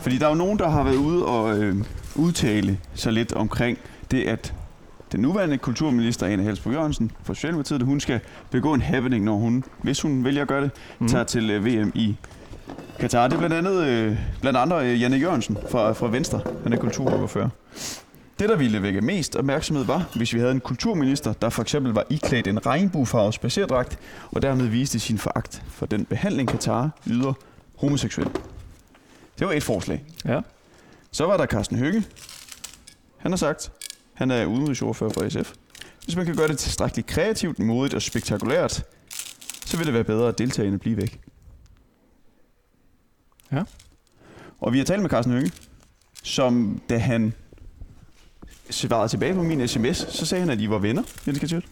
Fordi der er jo nogen, der har været ude og øh, udtale sig lidt omkring det, at den nuværende kulturminister, Ane Halsbo Jørgensen fra Socialdemokratiet, hun skal begå en happening, når hun, hvis hun vælger at gøre det, Mhm. tager til øh, VM i Katar. Det er blandt andet, øh, blandt andre øh, Janne Jørgensen fra, fra Venstre. Han er kulturordfører. Det, der ville vække mest opmærksomhed var, hvis vi havde en kulturminister, der for eksempel var iklædt en regnbuefarvet spacerdragt, og dermed viste sin foragt for den behandling, Katar yder homoseksuelle. Det var et forslag. Ja. Så var der Carsten Høgge. Han har sagt, han er udenrigsordfører for SF. Hvis man kan gøre det tilstrækkeligt kreativt, modigt og spektakulært, så vil det være bedre at deltagerne blive væk. Ja. Og vi har talt med Carsten Høgge, som da han svarede tilbage på min sms, så sagde han, at I var venner, Jens Katjøt.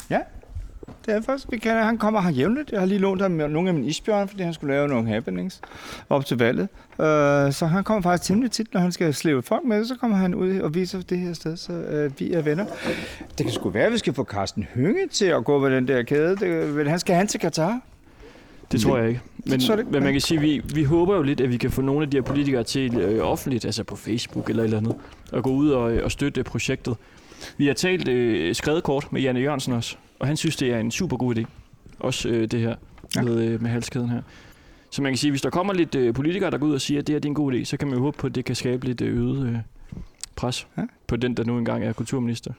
Det er faktisk, vi kender, han kommer her jævnligt. Jeg har lige lånt ham nogle af mine isbjørn, fordi han skulle lave nogle happenings op til valget. Uh, så han kommer faktisk temmelig tit, når han skal slæve folk med, så kommer han ud og viser det her sted, så uh, vi er venner. Det kan sgu være, at vi skal få Carsten Hønge til at gå med den der kæde. Det, han skal han til Katar. Det tror jeg ikke. Men, jeg ikke. men man kan sige, vi, vi håber jo lidt, at vi kan få nogle af de her politikere til øh, offentligt, altså på Facebook eller et eller andet, at gå ud og, og støtte projektet. Vi har talt øh, skrevet kort med Janne Jørgensen også, og han synes, det er en super god idé. Også øh, det her Ja. med, øh, med halskæden her. Så man kan sige, hvis der kommer lidt øh, politikere, der går ud og siger, at det her det er en god idé, så kan man jo håbe på, at det kan skabe lidt øh, øget øh, pres Ja. på den, der nu engang er kulturminister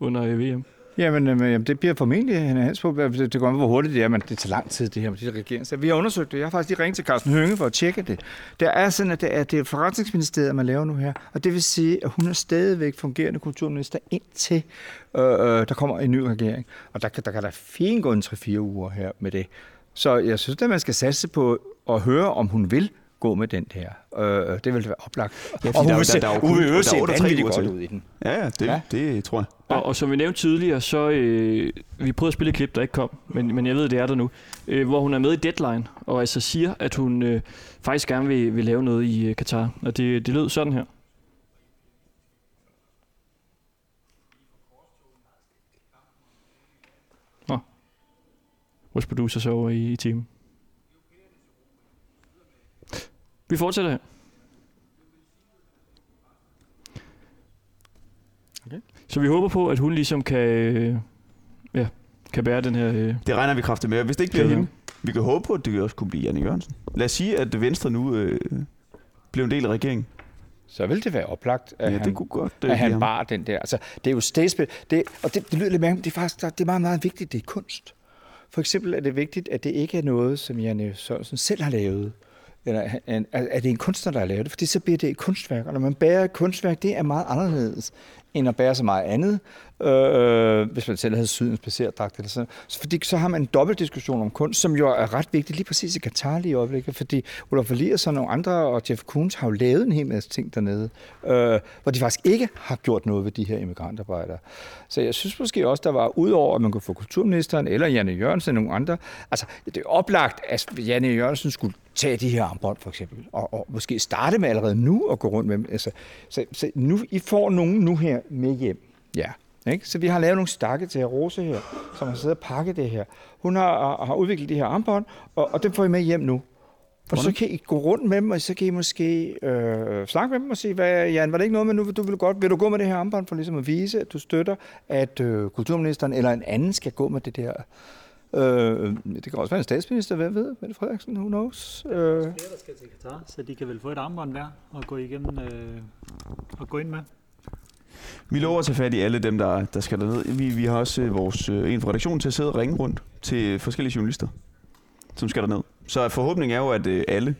under øh, VM. Jamen, øh, jamen, det bliver formentlig er hans på. Det, det går an, hvor hurtigt det er, men det tager lang tid, det her med de der regeringer. Vi har undersøgt det. Jeg har faktisk lige ringet til Carsten Hønge for at tjekke det. Det er sådan, at det er, det er forretningsministeriet, man laver nu her. Og det vil sige, at hun er stadigvæk fungerende kulturminister indtil øh, øh, der kommer en ny regering. Og der, kan- der kan der fint gå en 3-4 uger her med det. Så jeg synes, at man skal satse på at høre, om hun vil gå med den her. Øh, det vil være oplagt. Ja, og hun der vil se, der- der der vanvittigt godt ud i den. Ja, ja, det, ja. det tror jeg. Og, og som vi nævnte tidligere, så øh, vi prøvede at spille et klip, der ikke kom, men, men jeg ved, det er der nu, øh, hvor hun er med i Deadline, og altså siger, at hun øh, faktisk gerne vil, vil lave noget i øh, Katar. Og det, det lød sådan her. Nå. Vores producer så over i, i timen. Vi fortsætter her. Okay. Så vi håber på, at hun ligesom kan, øh, ja, kan bære den her... Øh, Det regner vi kraftigt med. Hvis det ikke bliver hende, vi kan håbe på, at det også kunne blive Janne Jørgensen. Lad os sige, at Venstre nu øh, blev en del af regeringen. Så vil det være oplagt, at Ja, han det kunne godt øh, at han ham. bar den der. Altså, det er jo stagespil. Det, og det, det lyder lidt mærkeligt, det er faktisk det er meget, meget vigtigt, det er kunst. For eksempel er det vigtigt, at det ikke er noget, som Janne Sørensen selv har lavet eller en, er, det en kunstner, der har lavet det? Fordi så bliver det et kunstværk, og når man bærer et kunstværk, det er meget anderledes end at bære så meget andet, øh, hvis man selv havde sydens baserdragt eller sådan. Så, fordi så har man en dobbelt diskussion om kunst, som jo er ret vigtig lige præcis i Katar lige i øjeblikket, fordi Olaf Elias og nogle andre og Jeff Koons har jo lavet en hel masse ting dernede, øh, hvor de faktisk ikke har gjort noget ved de her immigrantarbejdere. Så jeg synes måske også, der var udover, at man kunne få kulturministeren eller Janne Jørgensen og nogle andre, altså det er oplagt, at Janne Jørgensen skulle tage de her armbånd for eksempel, og, og måske starte med allerede nu at gå rundt med dem. Altså, så, så nu, I får nogen nu her med hjem. Ja. Ikke? Så vi har lavet nogle stakke til Rose her, som har siddet og pakket det her. Hun har, har udviklet de her armbånd, og, og dem får I med hjem nu. Og så kan I gå rundt med dem, og så kan I måske øh, snakke med dem og sige, hvad, Jan, var det ikke noget med nu, du vil godt, vil du gå med det her armbånd for ligesom at vise, at du støtter, at øh, kulturministeren eller en anden skal gå med det der Øh, det kan også være en statsminister, hvem ved? Mette Frederiksen, who knows? Øh. Flere, der skal til Katar, så de kan vel få et armbånd der og gå igennem øh, og gå ind med. Vi lover at tage fat i alle dem, der, der skal derned. Vi, vi har også øh, vores, øh, en fra redaktionen til at sidde og ringe rundt til forskellige journalister, som skal derned. Så forhåbningen er jo, at øh, alle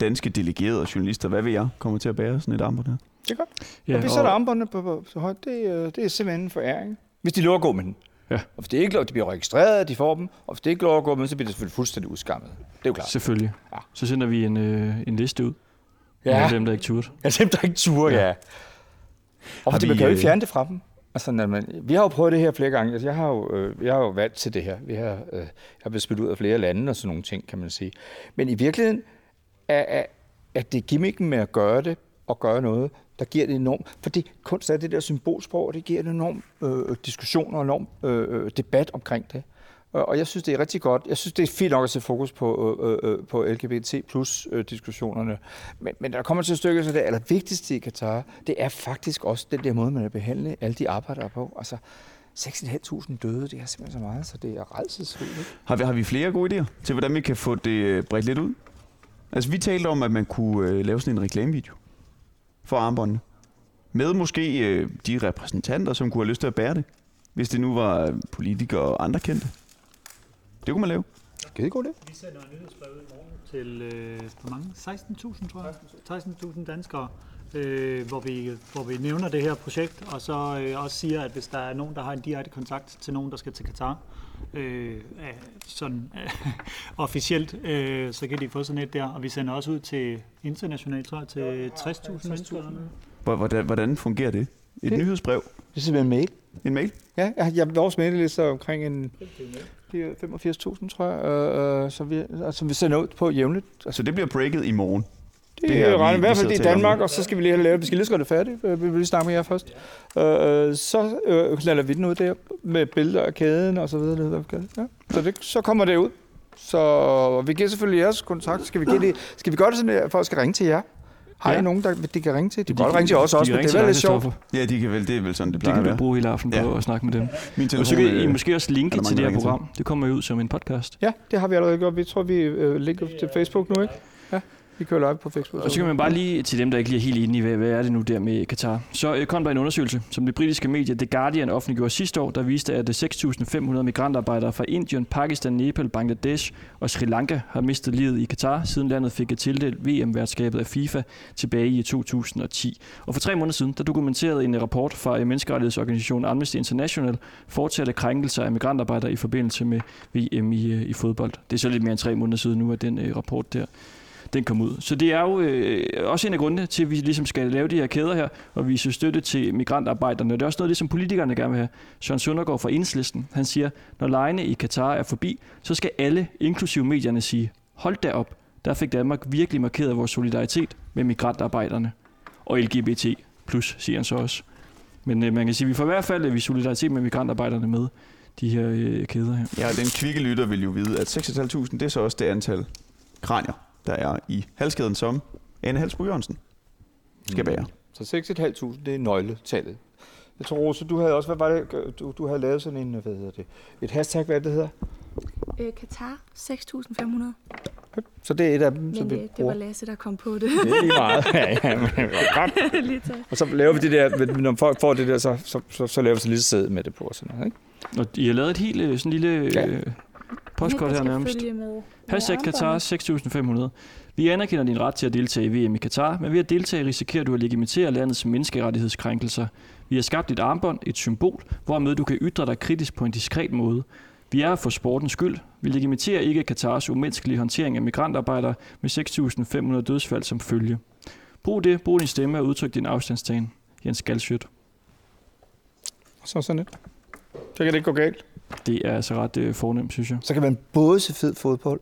danske delegerede journalister, hvad ved jeg, kommer til at bære sådan et armbånd her. Det er godt. Ja, og vi sætter armbåndene på, på så højt. Det, øh, det er simpelthen en foræring. Hvis de lover at gå med den. Ja. Og hvis det ikke lov, de bliver registreret, de får dem, og hvis det ikke lov at gå med, så bliver det selvfølgelig fuldstændig udskammet. Det er jo klart. Selvfølgelig. Ja. Så sender vi en, øh, en liste ud. Ja. Med dem, der ikke turde. Ja, dem, der ikke turer, ja. ja. Og fordi man kan jo ikke øh, fjerne det fra dem. Altså, når man, vi har jo prøvet det her flere gange. Altså, jeg har jo, øh, jeg har jo valgt til det her. Vi har, øh, jeg har blevet spillet ud af flere lande og sådan nogle ting, kan man sige. Men i virkeligheden er, er, er det gimmicken med at gøre det og gøre noget, der giver det enormt. Fordi kunst er det der symbolsprog, og det giver en enorm øh, øh diskussion og enorm øh, øh, debat omkring det. Og og jeg synes, det er rigtig godt. Jeg synes, det er fint nok at sætte fokus på, øh, øh, øh på LGBT plus øh, diskussionerne. Men, men der kommer til stykket, så det allervigtigste i Katar, det er faktisk også den der måde, man er behandlet alle de arbejdere på. Altså, 6.500 døde, det er simpelthen så meget, så det er redselsfuldt. Har vi, har vi flere gode idéer til, hvordan vi kan få det bredt lidt ud? Altså, vi talte om, at man kunne øh, lave sådan en reklamevideo for armbåndene. Med måske øh, de repræsentanter, som kunne have lyst til at bære det. Hvis det nu var øh, politikere og andre kendte. Det kunne man lave. Skide god det. Vi sender en nyhedsbrev i morgen til øh, hvor mange? 16.000, tror jeg. 16.000 danskere, øh, hvor, vi, hvor vi nævner det her projekt, og så øh, også siger, at hvis der er nogen, der har en direkte kontakt til nogen, der skal til Katar, øh, sådan øh, officielt, øh, så kan de få sådan et der. Og vi sender også ud til internationalt, tror jeg, til 60.000 mennesker. Hvordan, hvordan fungerer det? Et Det- nyhedsbrev? Det er simpelthen en mail. En mail? Ja, jeg, jeg, vores mailliste er omkring en det er 85.000, tror jeg, øh, øh, som, vi, altså, vi sender ud på jævnligt. Altså, Så det bliver breaket i morgen. Det, det det er vi- regnet, i vi hvert fald det i og Danmark, og så skal vi lige have lavet, vi skal lige skrive det færdigt, øh, vi vil lige snakke med jer først. Øh, så øh, lader vi den ud der med billeder af kæden og så videre. Ja. Så, det, så kommer det ud. Så vi giver selvfølgelig jeres kontakt. Skal vi, give det, skal vi gøre det sådan, at folk skal ringe til jer? Har Ja. I nogen, der de kan ringe til? De, De kan godt ringe til os de også, kan men det er lidt sjovt. Ja, de kan vel, det er vel sådan, det Det plejer kan at du være. bruge hele aften på Ja. at snakke med dem. Min Og telefon, så kan I øh, måske også linke til det her ringer til. program. Det kommer jo ud som en podcast. Ja, det har vi allerede gjort. Vi tror, vi øh, linker til Facebook nu, ikke? Ja, vi kører live på Facebook. Og så kan man bare lige, til dem, der ikke lige er helt inde i, hvad, hvad er det nu der med Katar. Så øh, kom der en undersøgelse, som det britiske medie The Guardian offentliggjorde sidste år, der viste, at øh, 6.500 migrantarbejdere fra Indien, Pakistan, Nepal, Bangladesh og Sri Lanka har mistet livet i Katar, siden landet fik et tildelt VM-værtskabet af FIFA tilbage i 2010. Og for tre måneder siden, der dokumenterede en øh, rapport fra øh, menneskerettighedsorganisationen Amnesty International fortsatte krænkelser af migrantarbejdere i forbindelse med VM i, i fodbold. Det er så lidt mere end tre måneder siden nu, at den øh, rapport der den kom ud. Så det er jo øh, også en af grundene til, at vi ligesom skal lave de her kæder her, og vise støtte til migrantarbejderne. Det er også noget det, som politikerne gerne vil have. Søren Søndergaard fra Enhedslisten, han siger, når lejene i Katar er forbi, så skal alle, inklusive medierne, sige, hold da op, der fik Danmark virkelig markeret vores solidaritet med migrantarbejderne. Og LGBT plus, siger han så også. Men øh, man kan sige, at vi får i hvert fald at vi solidaritet med migrantarbejderne med de her øh, kæder her. Ja, den kvikke lytter vil jo vide, at 6.500, det er så også det antal kranier, der er i halskæden, som Anne Halsbro Jørgensen skal bære. Så 6.500, det er nøgletallet. Jeg tror, Rose, du havde også, hvad var det, du, du havde lavet sådan en, hvad hedder det, et hashtag, hvad det hedder? Øh, Katar 6.500. Så det er et af dem, som vi øh, det bruger. var Lasse, der kom på det. Det er lige meget. [laughs] ja, ja, men det godt. [laughs] Lige tak. Og så laver vi det der, når folk får det der, så, så, så, så laver vi så lige sæde med det på sådan noget, ikke? Og I har lavet et helt øh, sådan lille Ja. øh, postkort her skal nærmest. Hashtag. Katar 6500. Vi anerkender din ret til at deltage i VM i Katar, men ved at deltage risikerer du at legitimere landets menneskerettighedskrænkelser. Vi har skabt et armbånd, et symbol, hvormed du kan ytre dig kritisk på en diskret måde. Vi er for sportens skyld. Vi legitimerer ikke Katars umenneskelige håndtering af migrantarbejdere med 6.500 dødsfald som følge. Brug det, brug din stemme og udtryk din afstandstagen. Jens Galsjøt. Så sådan lidt. Så kan det ikke gå galt. Det er altså ret øh, fornemt, synes jeg. Så kan man både se fed fodbold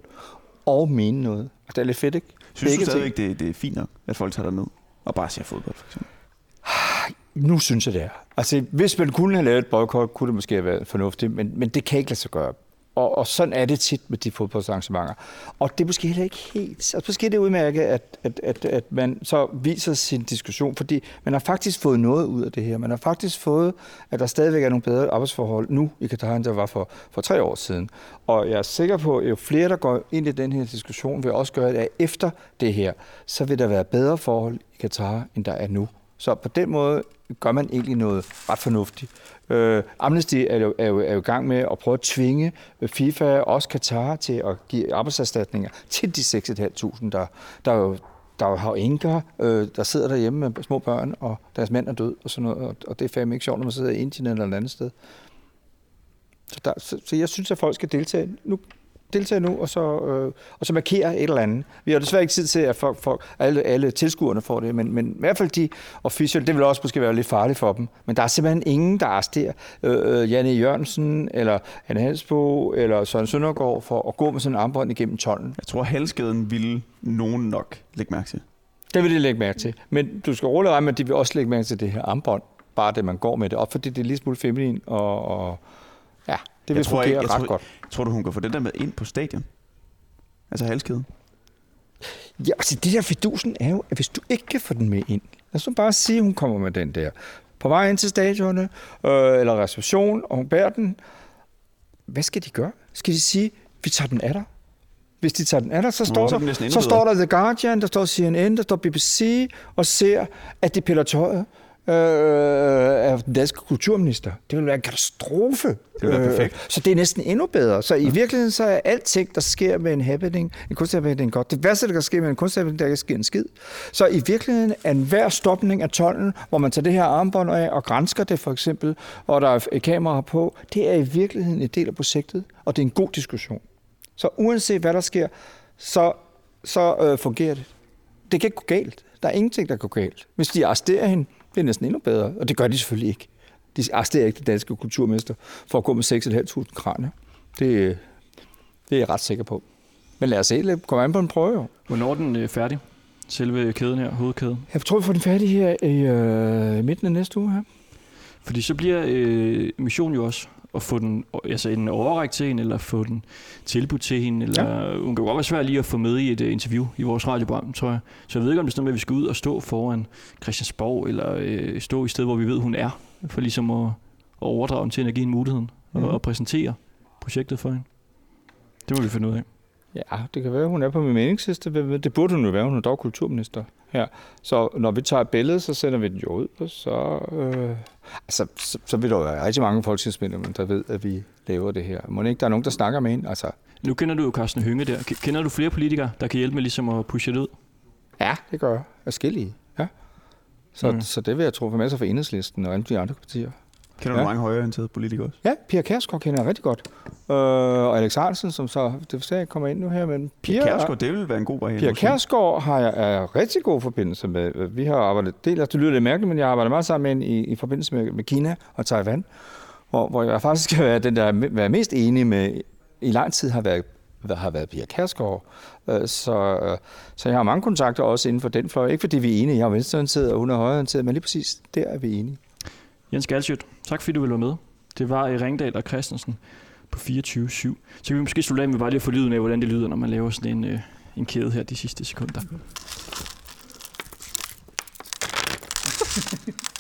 og mene noget. Og det er lidt fedt, ikke? Synes Begge du stadigvæk, det, det er fint nok, at folk tager ned og bare ser fodbold, for eksempel? Nu synes jeg, det er. Altså, hvis man kunne have lavet et boykot, kunne det måske have været fornuftigt, men, men det kan ikke lade sig gøre. Og, og sådan er det tit med de fodboldsarrangementer. Og det er måske heller ikke helt... Altså, måske er det udmærket, at, at, at, at man så viser sin diskussion, fordi man har faktisk fået noget ud af det her. Man har faktisk fået, at der stadigvæk er nogle bedre arbejdsforhold nu i Katar, end der var for, for tre år siden. Og jeg er sikker på, at jo flere, der går ind i den her diskussion, vil også gøre, at efter det her, så vil der være bedre forhold i Katar, end der er nu. Så på den måde gør man egentlig noget ret fornuftigt. Øh, Amnesty er jo, er, jo, er jo i gang med at prøve at tvinge FIFA og også Katar til at give arbejdserstatninger til de 6.500, der, der jo der jo har enker, øh, der sidder derhjemme med små børn, og deres mænd er død og sådan noget, og, og det er fandme ikke sjovt, når man sidder i Indien eller et andet sted. Så, der, så, så jeg synes, at folk skal deltage nu, deltage nu, og så, øh, og så markere et eller andet. Vi har desværre ikke tid til, at folk, folk, alle, alle tilskuerne får det, men, men i hvert fald de officielle, det vil også måske være lidt farligt for dem. Men der er simpelthen ingen, der arresterer øh, Janne Jørgensen, eller Anne Halsbo, eller Søren Søndergaard for at gå med sådan en armbånd igennem tollen. Jeg tror, halskæden ville nogen nok lægge mærke til. Det vil de lægge mærke til. Men du skal roligt regne med, at de vil også lægge mærke til det her armbånd. Bare det, man går med det. Og fordi det er lige smule feminin, og, og det vil Jeg tror fungere ret tror- godt. Tror du, hun kan få det der med ind på stadion? Altså halskæden? Ja, altså det der fidusen er jo, at hvis du ikke kan få den med ind, lad os nu bare sige, at hun kommer med den der på vej ind til stadionet, øh, eller reception, og hun bærer den. Hvad skal de gøre? Skal de sige, vi tager den af dig? Hvis de tager den af dig, så, Nå, står, så næsten der, så bedre. står der The Guardian, der står CNN, der står BBC, og ser, at de piller tøjet øh, af den danske kulturminister. Det vil være en katastrofe. Det vil være perfekt. Øh, så det er næsten endnu bedre. Så i virkeligheden så er alting, der sker med en happening, en kunsthappening godt. Det værste, der kan ske med en kunsthappening, der kan ske en skid. Så i virkeligheden er enhver stopning af tollen, hvor man tager det her armbånd af og grænsker det for eksempel, og der er kameraer på, det er i virkeligheden en del af projektet, og det er en god diskussion. Så uanset hvad der sker, så, så øh, fungerer det. Det kan ikke gå galt. Der er ingenting, der kan gå galt. Hvis de arresterer hende, det er næsten endnu bedre, og det gør de selvfølgelig ikke. De arresterer ikke det danske kulturmester for at gå med 6.500 kranier. Det, det er jeg ret sikker på. Men lad os se, lad- kom an på en prøve. Hvornår er den øh, færdig? Selve kæden her, hovedkæden. Jeg tror, vi får den færdig her i øh, midten af næste uge her. Fordi så bliver øh, missionen jo også at få den, altså en overræk til hende, eller få den tilbudt til hende, eller ja. hun kan godt være svært lige at få med i et uh, interview i vores radioprogram, tror jeg. Så jeg ved ikke, om det er sådan noget at vi skal ud og stå foran Christiansborg, eller øh, stå i sted, hvor vi ved, hun er, for ligesom at, at overdrage hende til give hende muligheden, Mhm. og, og præsentere projektet for hende. Det må vi finde ud af. Ja, det kan være, hun er på min meningsliste. Det burde hun jo være. Hun er dog kulturminister her. Så når vi tager et billede, så sender vi den jo ud, og så, øh, altså, så, så vil der jo være rigtig mange folketingsmedlemmer, der ved, at vi laver det her. Må ikke, der er nogen, der snakker med hende? Altså, Nu kender du jo Carsten Hønge der. Kender du flere politikere, der kan hjælpe med ligesom at pushe det ud? ja, det gør jeg. Forskellige, ja. Så, mm. så det vil jeg tro for masser for enhedslisten og alle de andre partier. Kender du Ja. mange højreorienterede politikere også? Ja, Pia Kærsgaard kender jeg rigtig godt. Øh, og Alex Hansen, som så, det sige, kommer ind nu her, men Pia, Kærsgaard, det vil være en god vej. Pia Kærsgaard har jeg er rigtig god forbindelse med. Vi har arbejdet, del, det lyder lidt mærkeligt, men jeg har arbejdet meget sammen med hende i, i forbindelse med, med Kina og Taiwan, hvor, hvor jeg faktisk skal være den, der er være mest enig med, i lang tid har været, har været Pia Kærsgaard. Øh, Så, øh, så jeg har mange kontakter også inden for den fløj. Ikke fordi vi er enige, jeg er venstreorienteret og hun er højreorienteret, men lige præcis der er vi enige. Jens Galsjøt, tak fordi du ville være med. Det var i Ringdal og Christensen på 24-7. Så kan vi måske slutte af med bare lige at få lyden af, hvordan det lyder, når man laver sådan en, øh, en kæde her de sidste sekunder. [laughs]